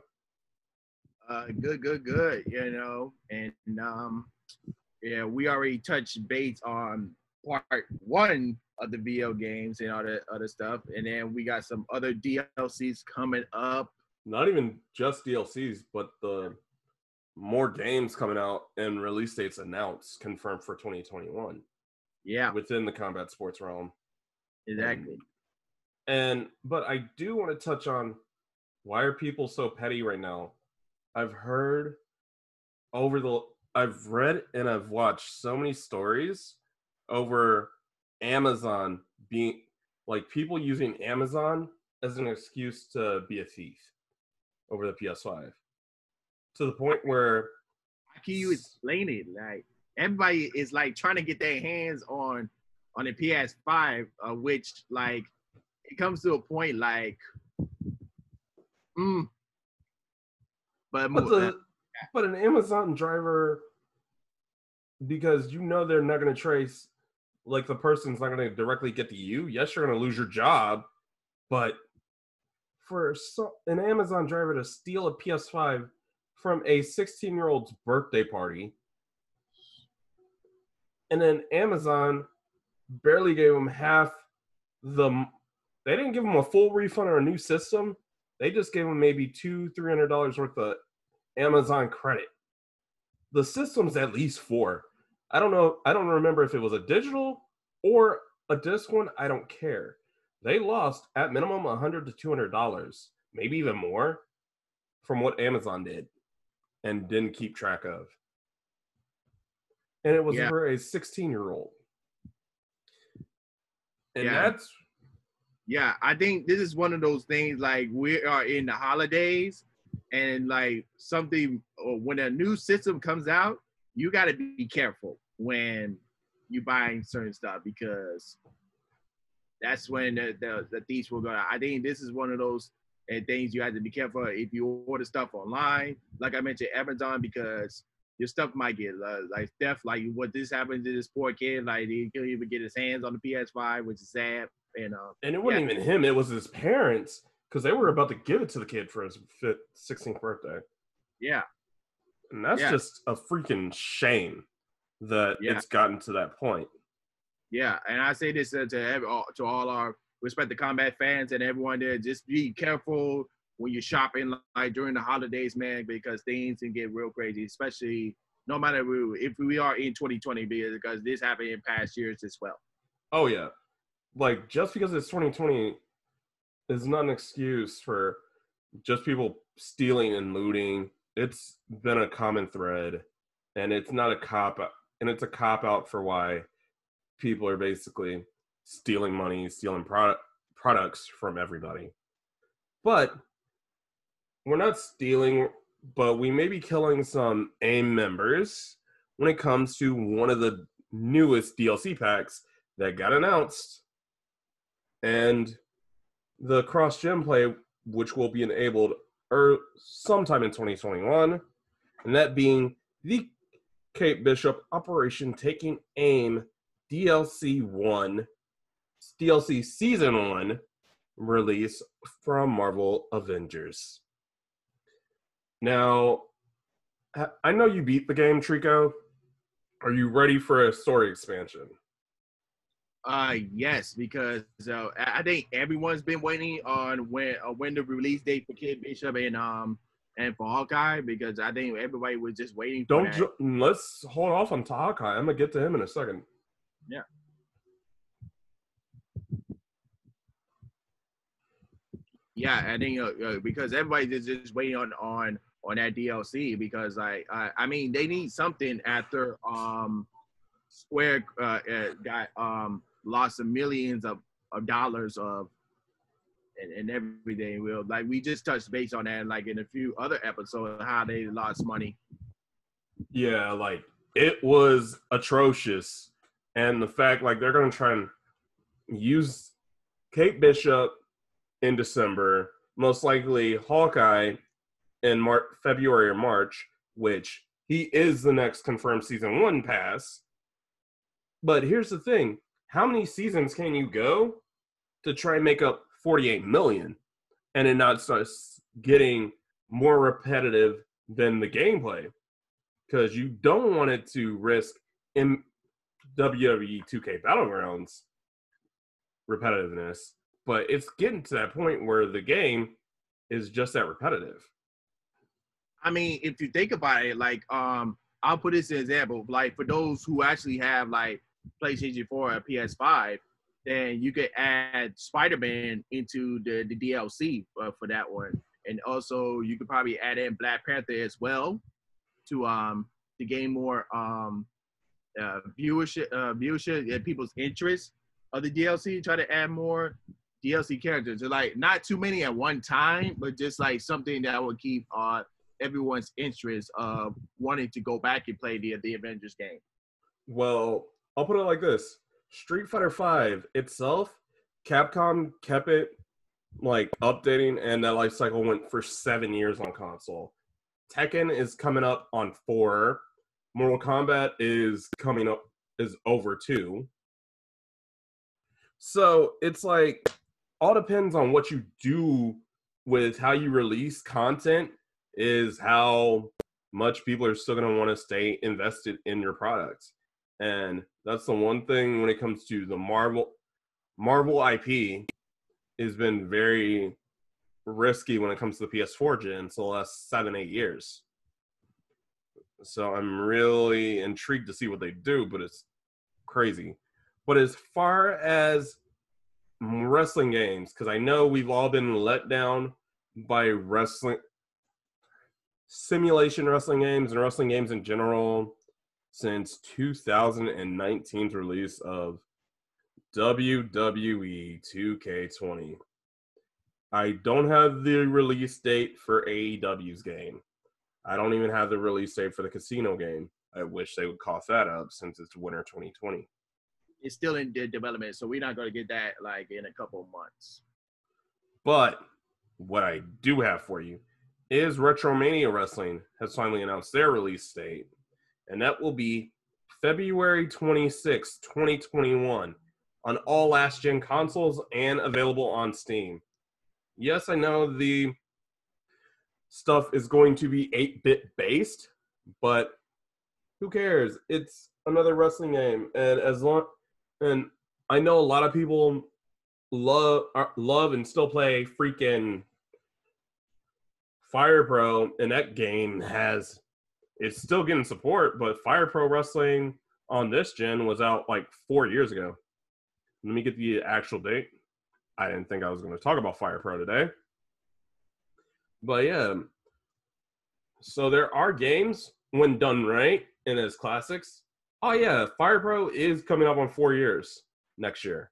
Uh, good, good, good. You know, and um, yeah, we already touched base on part one of the video games and all that other stuff. And then we got some other DLCs coming up. Not even just DLCs, but the more games coming out and release dates announced, confirmed for 2021. Yeah. Within the combat sports realm. Exactly. And, and but I do want to touch on why are people so petty right now? I've heard over the I've read and I've watched so many stories over Amazon being like people using Amazon as an excuse to be a thief over the PS5 to the point where how can you explain it? Like everybody is like trying to get their hands on on the PS5 uh, which like it comes to a point like mm, but but, the, but an Amazon driver because you know they're not going to trace like the person's not going to directly get to you. Yes, you're going to lose your job, but for so, an Amazon driver to steal a PS5 from a 16 year old's birthday party, and then Amazon barely gave him half the. They didn't give him a full refund or a new system. They just gave him maybe two, three hundred dollars worth of Amazon credit. The system's at least four. I don't know. I don't remember if it was a digital or a disc one, I don't care. They lost at minimum 100 to 200 dollars, maybe even more, from what Amazon did, and didn't keep track of. And it was Yeah. for a 16 year old. And Yeah. that's Yeah, I think this is one of those things like we are in the holidays and like something or when a new system comes out, you got to be careful when you buying certain stuff because that's when the, the, the thieves will go. I think this is one of those uh, things you have to be careful if you order stuff online. Like I mentioned, Amazon because your stuff might get uh, like theft. Like what this happened to this poor kid, like he couldn't even get his hands on the PS5, which is sad. And uh, and it wasn't even him, it was his parents because they were about to give it to the kid for his fifth, 16th birthday. yeah, And that's Yeah. just a freaking shame that Yeah. it's gotten to that point. Yeah, and I say this uh, to every, all, to all our respect the combat fans and everyone there. Just be careful when you're shopping like during the holidays, man, because things can get real crazy. Especially no matter who- if we are in 2020, because this happened in past years as well. Oh yeah. Like just because it's 2020 is not an excuse for just people stealing and looting. It's been a common thread and it's not a cop and it's a cop out for why people are basically stealing money, stealing product products from everybody. But we're not stealing, but we may be killing some AIM members when it comes to one of the newest DLC packs that got announced and the cross gen play which will be enabled er, sometime in 2021 and that being the Kate Bishop Operation Taking Aim DLC 1 DLC Season 1 release from Marvel Avengers. Now, I- know you beat the game, Trico. Are you ready for a story expansion? Uh yes, because uh, I I think everyone's been waiting on when uh, when the release date for Kate Bishop and um and for Hawkeye because I think everybody was just waiting. Don't ju- let's hold off on Hawkeye. I'm gonna get to him in a second. Yeah, Yeah, I think uh, uh, because everybody is just waiting on on on that DLC because I I, I mean they need something after um Square uh, uh, got um lost of millions of, of dollars of and, and everything. Will like we just touched base on that like in a few other episodes how they lost money. Yeah, like it was atrocious, and the fact like they're gonna try and use Kate Bishop in December, most likely Hawkeye in Mar- February or March, which he is the next confirmed season one pass. But here's the thing: how many seasons can you go to try and make up 48 million, and it not starts getting more repetitive than the gameplay? because you don't want it to risk in WWE 2K Battlegrounds repetitiveness, but it's getting to that point where the game is just that repetitive. I mean, if you think about it, like um, I'll put this as example. Like for those who actually have like PlayStation 4 or PS5, then you could add Spider-Man into the, the DLC uh, for that one, and also you could probably add in Black Panther as well to um to gain more um uh, viewership, uh, viewership and people's interest of the DLC. Try to add more DLC characters. So like not too many at one time, but just like something that will keep uh everyone's interest of wanting to go back and play the the Avengers game. Well, I'll put it like this Street Fighter Five itself, Capcom kept it like updating, and that life cycle went for seven years on console. Tekken is coming up on four. Mortal Kombat is coming up is over two. So it's like all depends on what you do with how you release content is how much people are still going to want to stay invested in your products. And that's the one thing when it comes to the Marvel Marvel IP has been very risky when it comes to the PS4 gen so the last seven, eight years. So I'm really intrigued to see what they do, but it's crazy. But as far as wrestling games, because I know we've all been let down by wrestling simulation wrestling games and wrestling games in general since 2019's release of WWE 2K20. I don't have the release date for AEW's game. I don't even have the release date for the casino game. I wish they would cough that up since it's winter 2020. It's still in de- development, so we're not going to get that like in a couple months. But what I do have for you is Retromania Wrestling has finally announced their release date, and that will be February 26, 2021, on all last gen consoles and available on Steam. Yes, I know the stuff is going to be 8 bit based, but who cares? It's another wrestling game, and as long and I know a lot of people love love and still play freaking Fire Pro, and that game has it's still getting support, but Fire Pro Wrestling on this gen was out like four years ago. Let me get the actual date. I didn't think I was going to talk about Fire Pro today. But yeah. So there are games when done right and as classics. Oh yeah, Fire Pro is coming up on four years next year.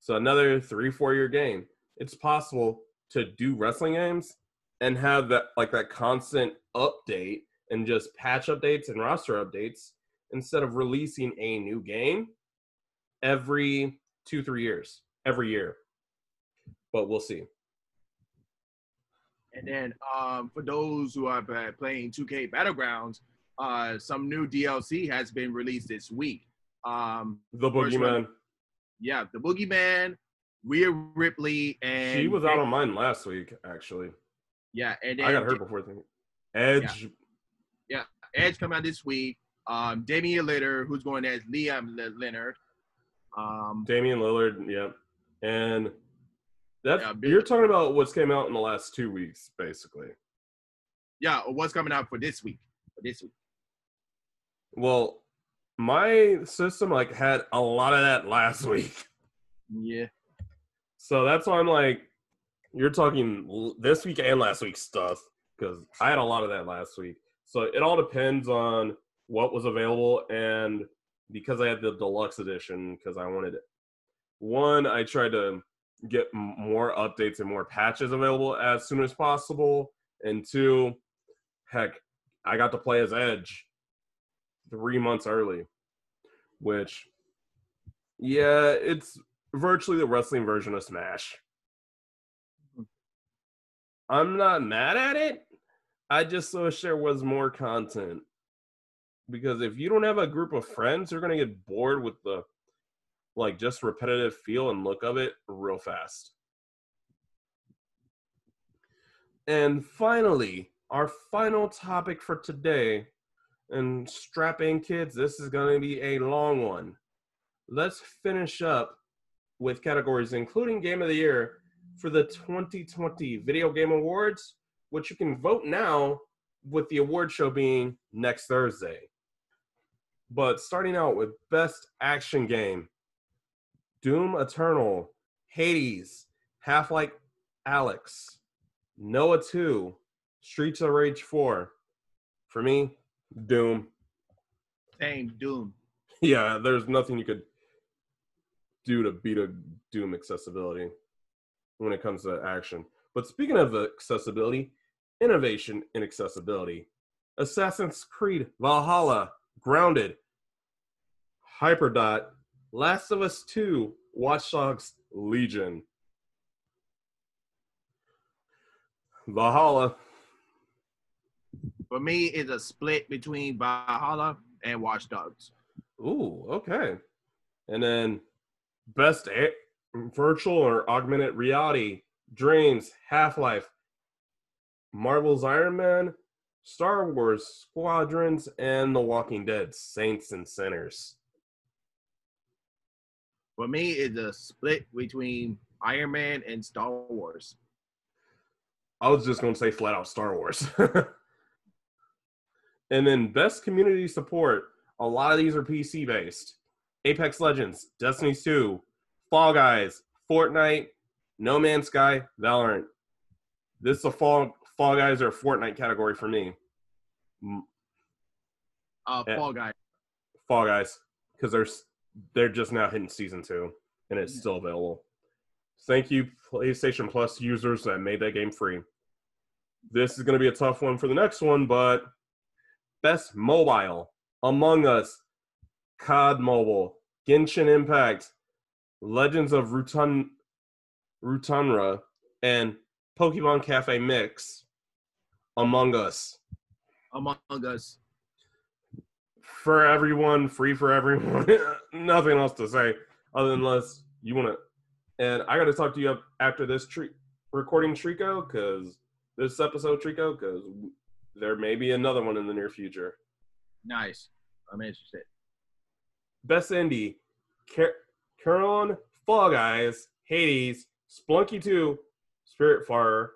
So another three, four year game. It's possible to do wrestling games and have that like that constant update and just patch updates and roster updates instead of releasing a new game every two, three years, every year. But we'll see. And then um, for those who are playing 2K Battlegrounds, uh, some new DLC has been released this week. Um, the Boogeyman. Yeah, the Boogeyman, Rhea Ripley, and she was out on mine last week, actually. Yeah, and I got hurt before. Thing. Edge. Yeah. Yeah, Edge come out this week. Um, Damian Lillard, who's going as Liam Leonard. Um, Damian Lillard, yeah, and that yeah, you're talking about what's came out in the last two weeks, basically. Yeah, what's coming out for this week? For this week. Well, my system like had a lot of that last week. Yeah. So that's why I'm like, you're talking this week and last week stuff because I had a lot of that last week. So it all depends on what was available and because I had the deluxe edition because I wanted it. One, I tried to get more updates and more patches available as soon as possible, and two, heck, I got to play as Edge three months early, which, yeah, it's virtually the wrestling version of Smash. Hmm. I'm not mad at it. I just wish there was more content. Because if you don't have a group of friends, you're gonna get bored with the like just repetitive feel and look of it real fast. And finally, our final topic for today, and strap in kids, this is to be a long one. Let's finish up with categories including Game of the Year for the 2020 Video Game Awards, which you can vote now with the award show being next Thursday. But starting out with Best Action Game, Doom Eternal, Hades, Half Life Alyx, Nioh 2, Streets of Rage 4. For me, Doom. Same, Doom. Yeah, there's nothing you could do to beat a Doom accessibility when it comes to action. But speaking of accessibility, innovation in accessibility, Assassin's Creed Valhalla, Grounded, Hyperdot, Last of Us 2, Watch Dogs Legion. Valhalla. For me, it's a split between Valhalla and Watch Dogs. Ooh, okay. And then best a- virtual or augmented reality, Dreams, Half Life, Marvel's Iron Man, Star Wars, Squadrons, and The Walking Dead, Saints and Sinners. For me, it's a split between Iron Man and Star Wars. I was just going to say flat out Star Wars. and then best community support. A lot of these are PC based. Apex Legends, Destiny 2, Fall Guys, Fortnite, No Man's Sky, Valorant. This is a Fall Fall Guys or Fortnite category for me. Uh, Yeah. Fall Guy. Fall Guys because they're they're just now hitting season two and it's Yeah. still available. Thank you, PlayStation Plus users that made that game free. This is going to be a tough one for the next one, but best mobile: Among Us, COD Mobile, Genshin Impact, Legends of Rutan Rutanra, and Pokemon Cafe Mix. Among Us Among Us. for everyone, free for everyone. Nothing else to say other than unless you want to. And I got to talk to you up after this tre- recording, Trico, because this episode, Trico, because there may be another one in the near future. Nice. I'm interested. Best Indie, Car- Carolyn, Fall Guys, Hades, Spelunky 2, Spiritfarer,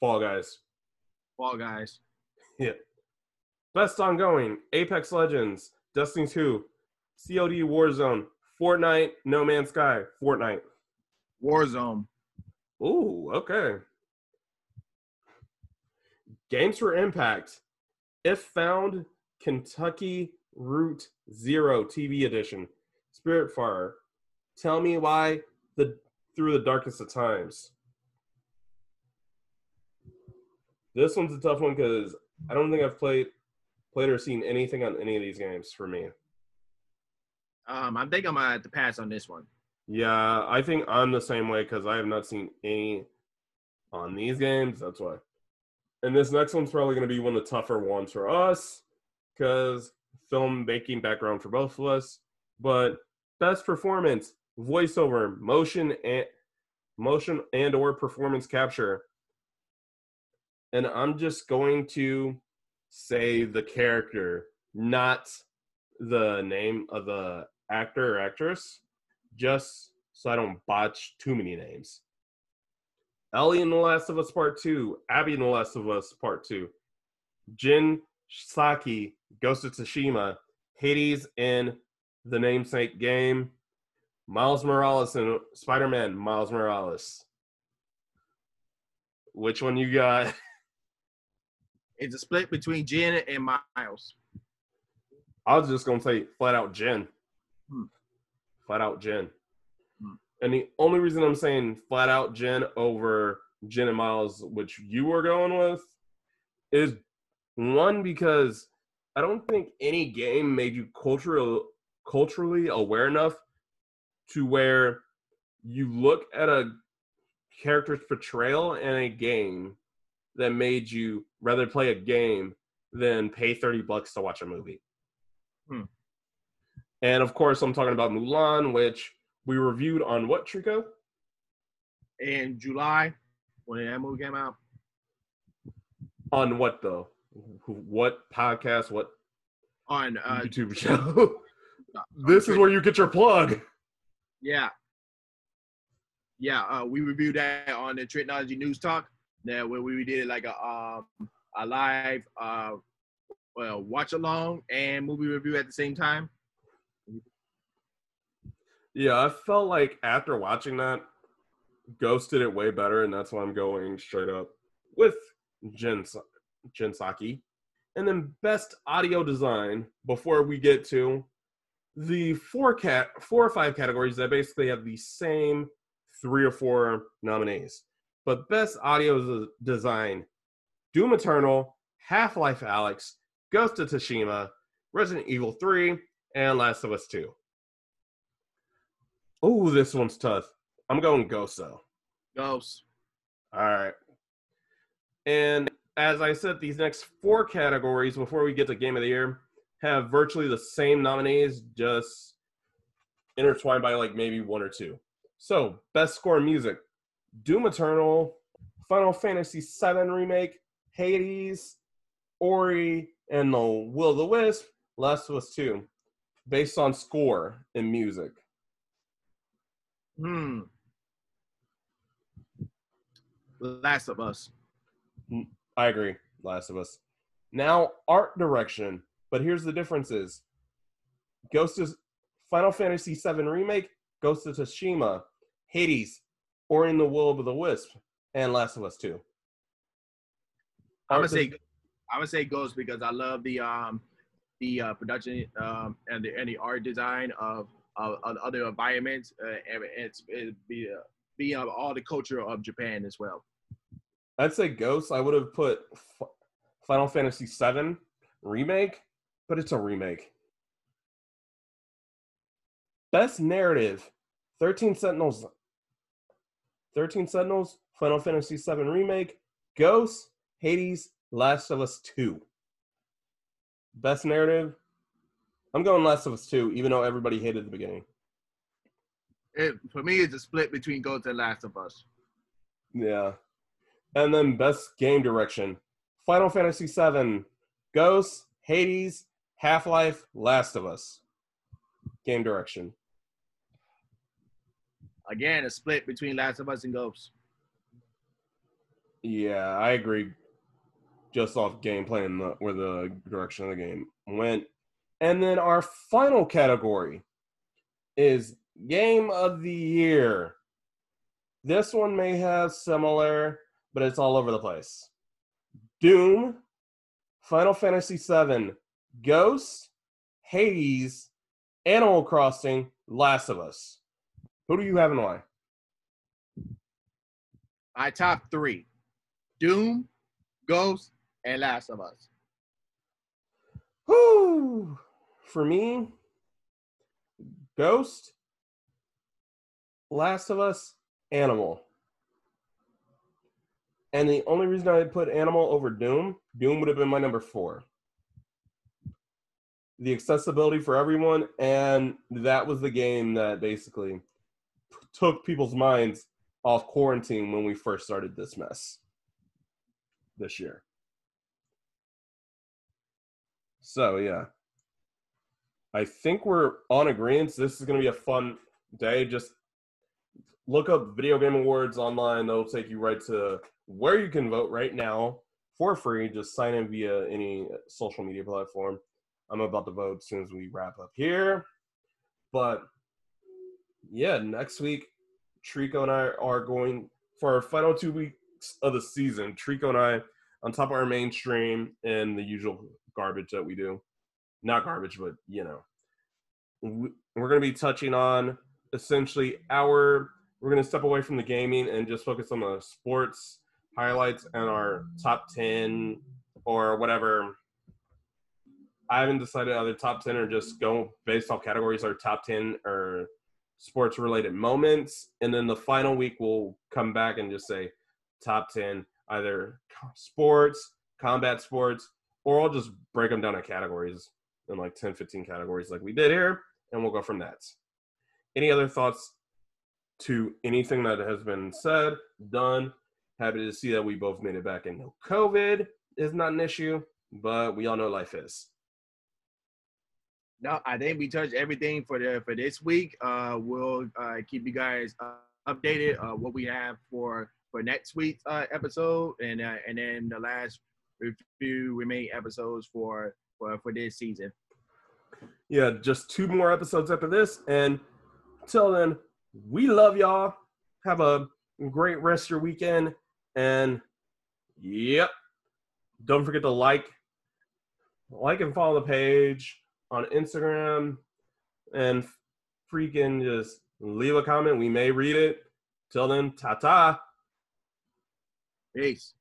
Fall Guys. Fall Guys. Yeah. Best ongoing: Apex Legends, Destiny 2, COD Warzone, Fortnite, No Man's Sky, Fortnite. Warzone. Ooh, okay. Games for Impact. If found, Kentucky Route Zero TV edition. Spirit Spiritfarer. Tell me why the through the darkest of times. This one's a tough one because I don't think I've played played or seen anything on any of these games for me. Um, I think I'm gonna have to pass on this one. Yeah, I think I'm the same way because I have not seen any on these games. That's why. And this next one's probably going to be one of the tougher ones for us because film making background for both of us. But best performance, voiceover, motion and motion and or performance capture. And I'm just going to say the character, not the name of the actor or actress just so I don't botch too many names. Ellie in The Last of Us Part 2, Abby in The Last of Us Part 2, Jin Sakai, Ghost of Tsushima, Hades in the namesake game, Miles Morales in Spider Man, Miles Morales. Which one you got? It's a split between Jen and Miles. I was just gonna say flat out Jen. Hmm. Flat out Jen. Hmm. And the only reason I'm saying flat out Jen over Jen and Miles, which you were going with, is one because I don't think any game made you cultural culturally aware enough to where you look at a character's portrayal in a game that made you rather play a game than pay 30 bucks to watch a movie. Hmm. And of course, I'm talking about Mulan, which we reviewed on what, Trico? In July, when that movie came out, On what, though? What podcast? What on uh, YouTube show? this is where you get your plug. yeah, yeah, uh, we reviewed that on the Technology News Talk. That where we did like a um a live uh well watch along and movie review at the same time. Yeah, I felt like after watching that, Ghost did it way better, and that's why I'm going straight up with Jin, Jin Sakai. And then best audio design before we get to the four cat four or five categories that basically have the same three or four nominees. But best audio design, Doom Eternal, Half Life Alyx, Ghost of Tsushima, Resident Evil 3, and Last of Us 2. Oh, this one's tough. I'm going Ghost though. Ghost. All right. And as I said, these next four categories before we get to Game of the Year have virtually the same nominees, just intertwined by like maybe one or two. So, best score music Doom Eternal, Final Fantasy VII Remake, Hades, Ori, and the Will of the Wisp, Last of Us 2, based on score and music. Hmm. Last of Us. I agree. Last of Us. Now art direction, but here's the differences. Ghost is Final Fantasy VII Remake, Ghost of Tsushima, Hades, or In the Will of the Wisp, and Last of Us 2. I'm gonna say I'm gonna say Ghost because I love the um the uh, production um and the and the art design of of, of other environments. Uh, and it's it be uh, be uh, all the culture of Japan as well. I'd say Ghost. I would have put F- Final Fantasy VII Remake, but it's a remake. Best narrative 13 Sentinels. 13 Sentinels, Final Fantasy VII Remake, Ghosts, Hades, Last of Us 2. Best narrative. I'm going Last of Us 2, even though everybody hated the beginning. It, for me, it's a split between Ghosts and Last of Us. Yeah. And then best game direction. Final Fantasy VII, Ghosts, Hades, Half Life, Last of Us. Game direction. Again, a split between Last of Us and Ghost. Yeah, I agree. Just off gameplay and the, where the direction of the game went. And then our final category is Game of the Year. This one may have similar, but it's all over the place. Doom, Final Fantasy VII, Ghosts, Hades, Animal Crossing, Last of Us. Who do you have and why? My top three: Doom, Ghost, and Last of Us. Whew. For me, Ghost, Last of Us, Animal. And the only reason I put Animal over Doom, Doom would have been my number four. The accessibility for everyone, and that was the game that basically took people's minds off quarantine when we first started this mess this year. So yeah. I think we're on agreement. This is gonna be a fun day. Just look up Video Game Awards online. They'll take you right to where you can vote right now for free. Just sign in via any social media platform. I'm about to vote as soon as we wrap up here. But yeah, next week, Trico and I are going for our final two weeks of the season. Trico and I, on top of our mainstream and the usual garbage that we do, not garbage, but you know, we- we're going to be touching on essentially our. We're going to step away from the gaming and just focus on the sports highlights and our top ten or whatever. I haven't decided either top ten or just go based off categories or top ten or sports related moments, and then the final week we'll come back and just say top ten either sports, combat sports, or I'll just break them down in categories in like 10, 15 categories like we did here, and we'll go from that. Any other thoughts to anything that has been said, done? Happy to see that we both made it back and no COVID is not an issue, but we all know life is. No, I think we touched everything for the for this week. Uh, we'll uh, keep you guys uh, updated uh, what we have for for next week's uh, episode, and uh, and then the last few remaining episodes for for for this season. Yeah, just two more episodes after this. And till then, we love y'all. Have a great rest of your weekend. And yep, don't forget to like, like and follow the page on Instagram, and freaking just leave a comment. We may read it. Till then, ta ta. Peace.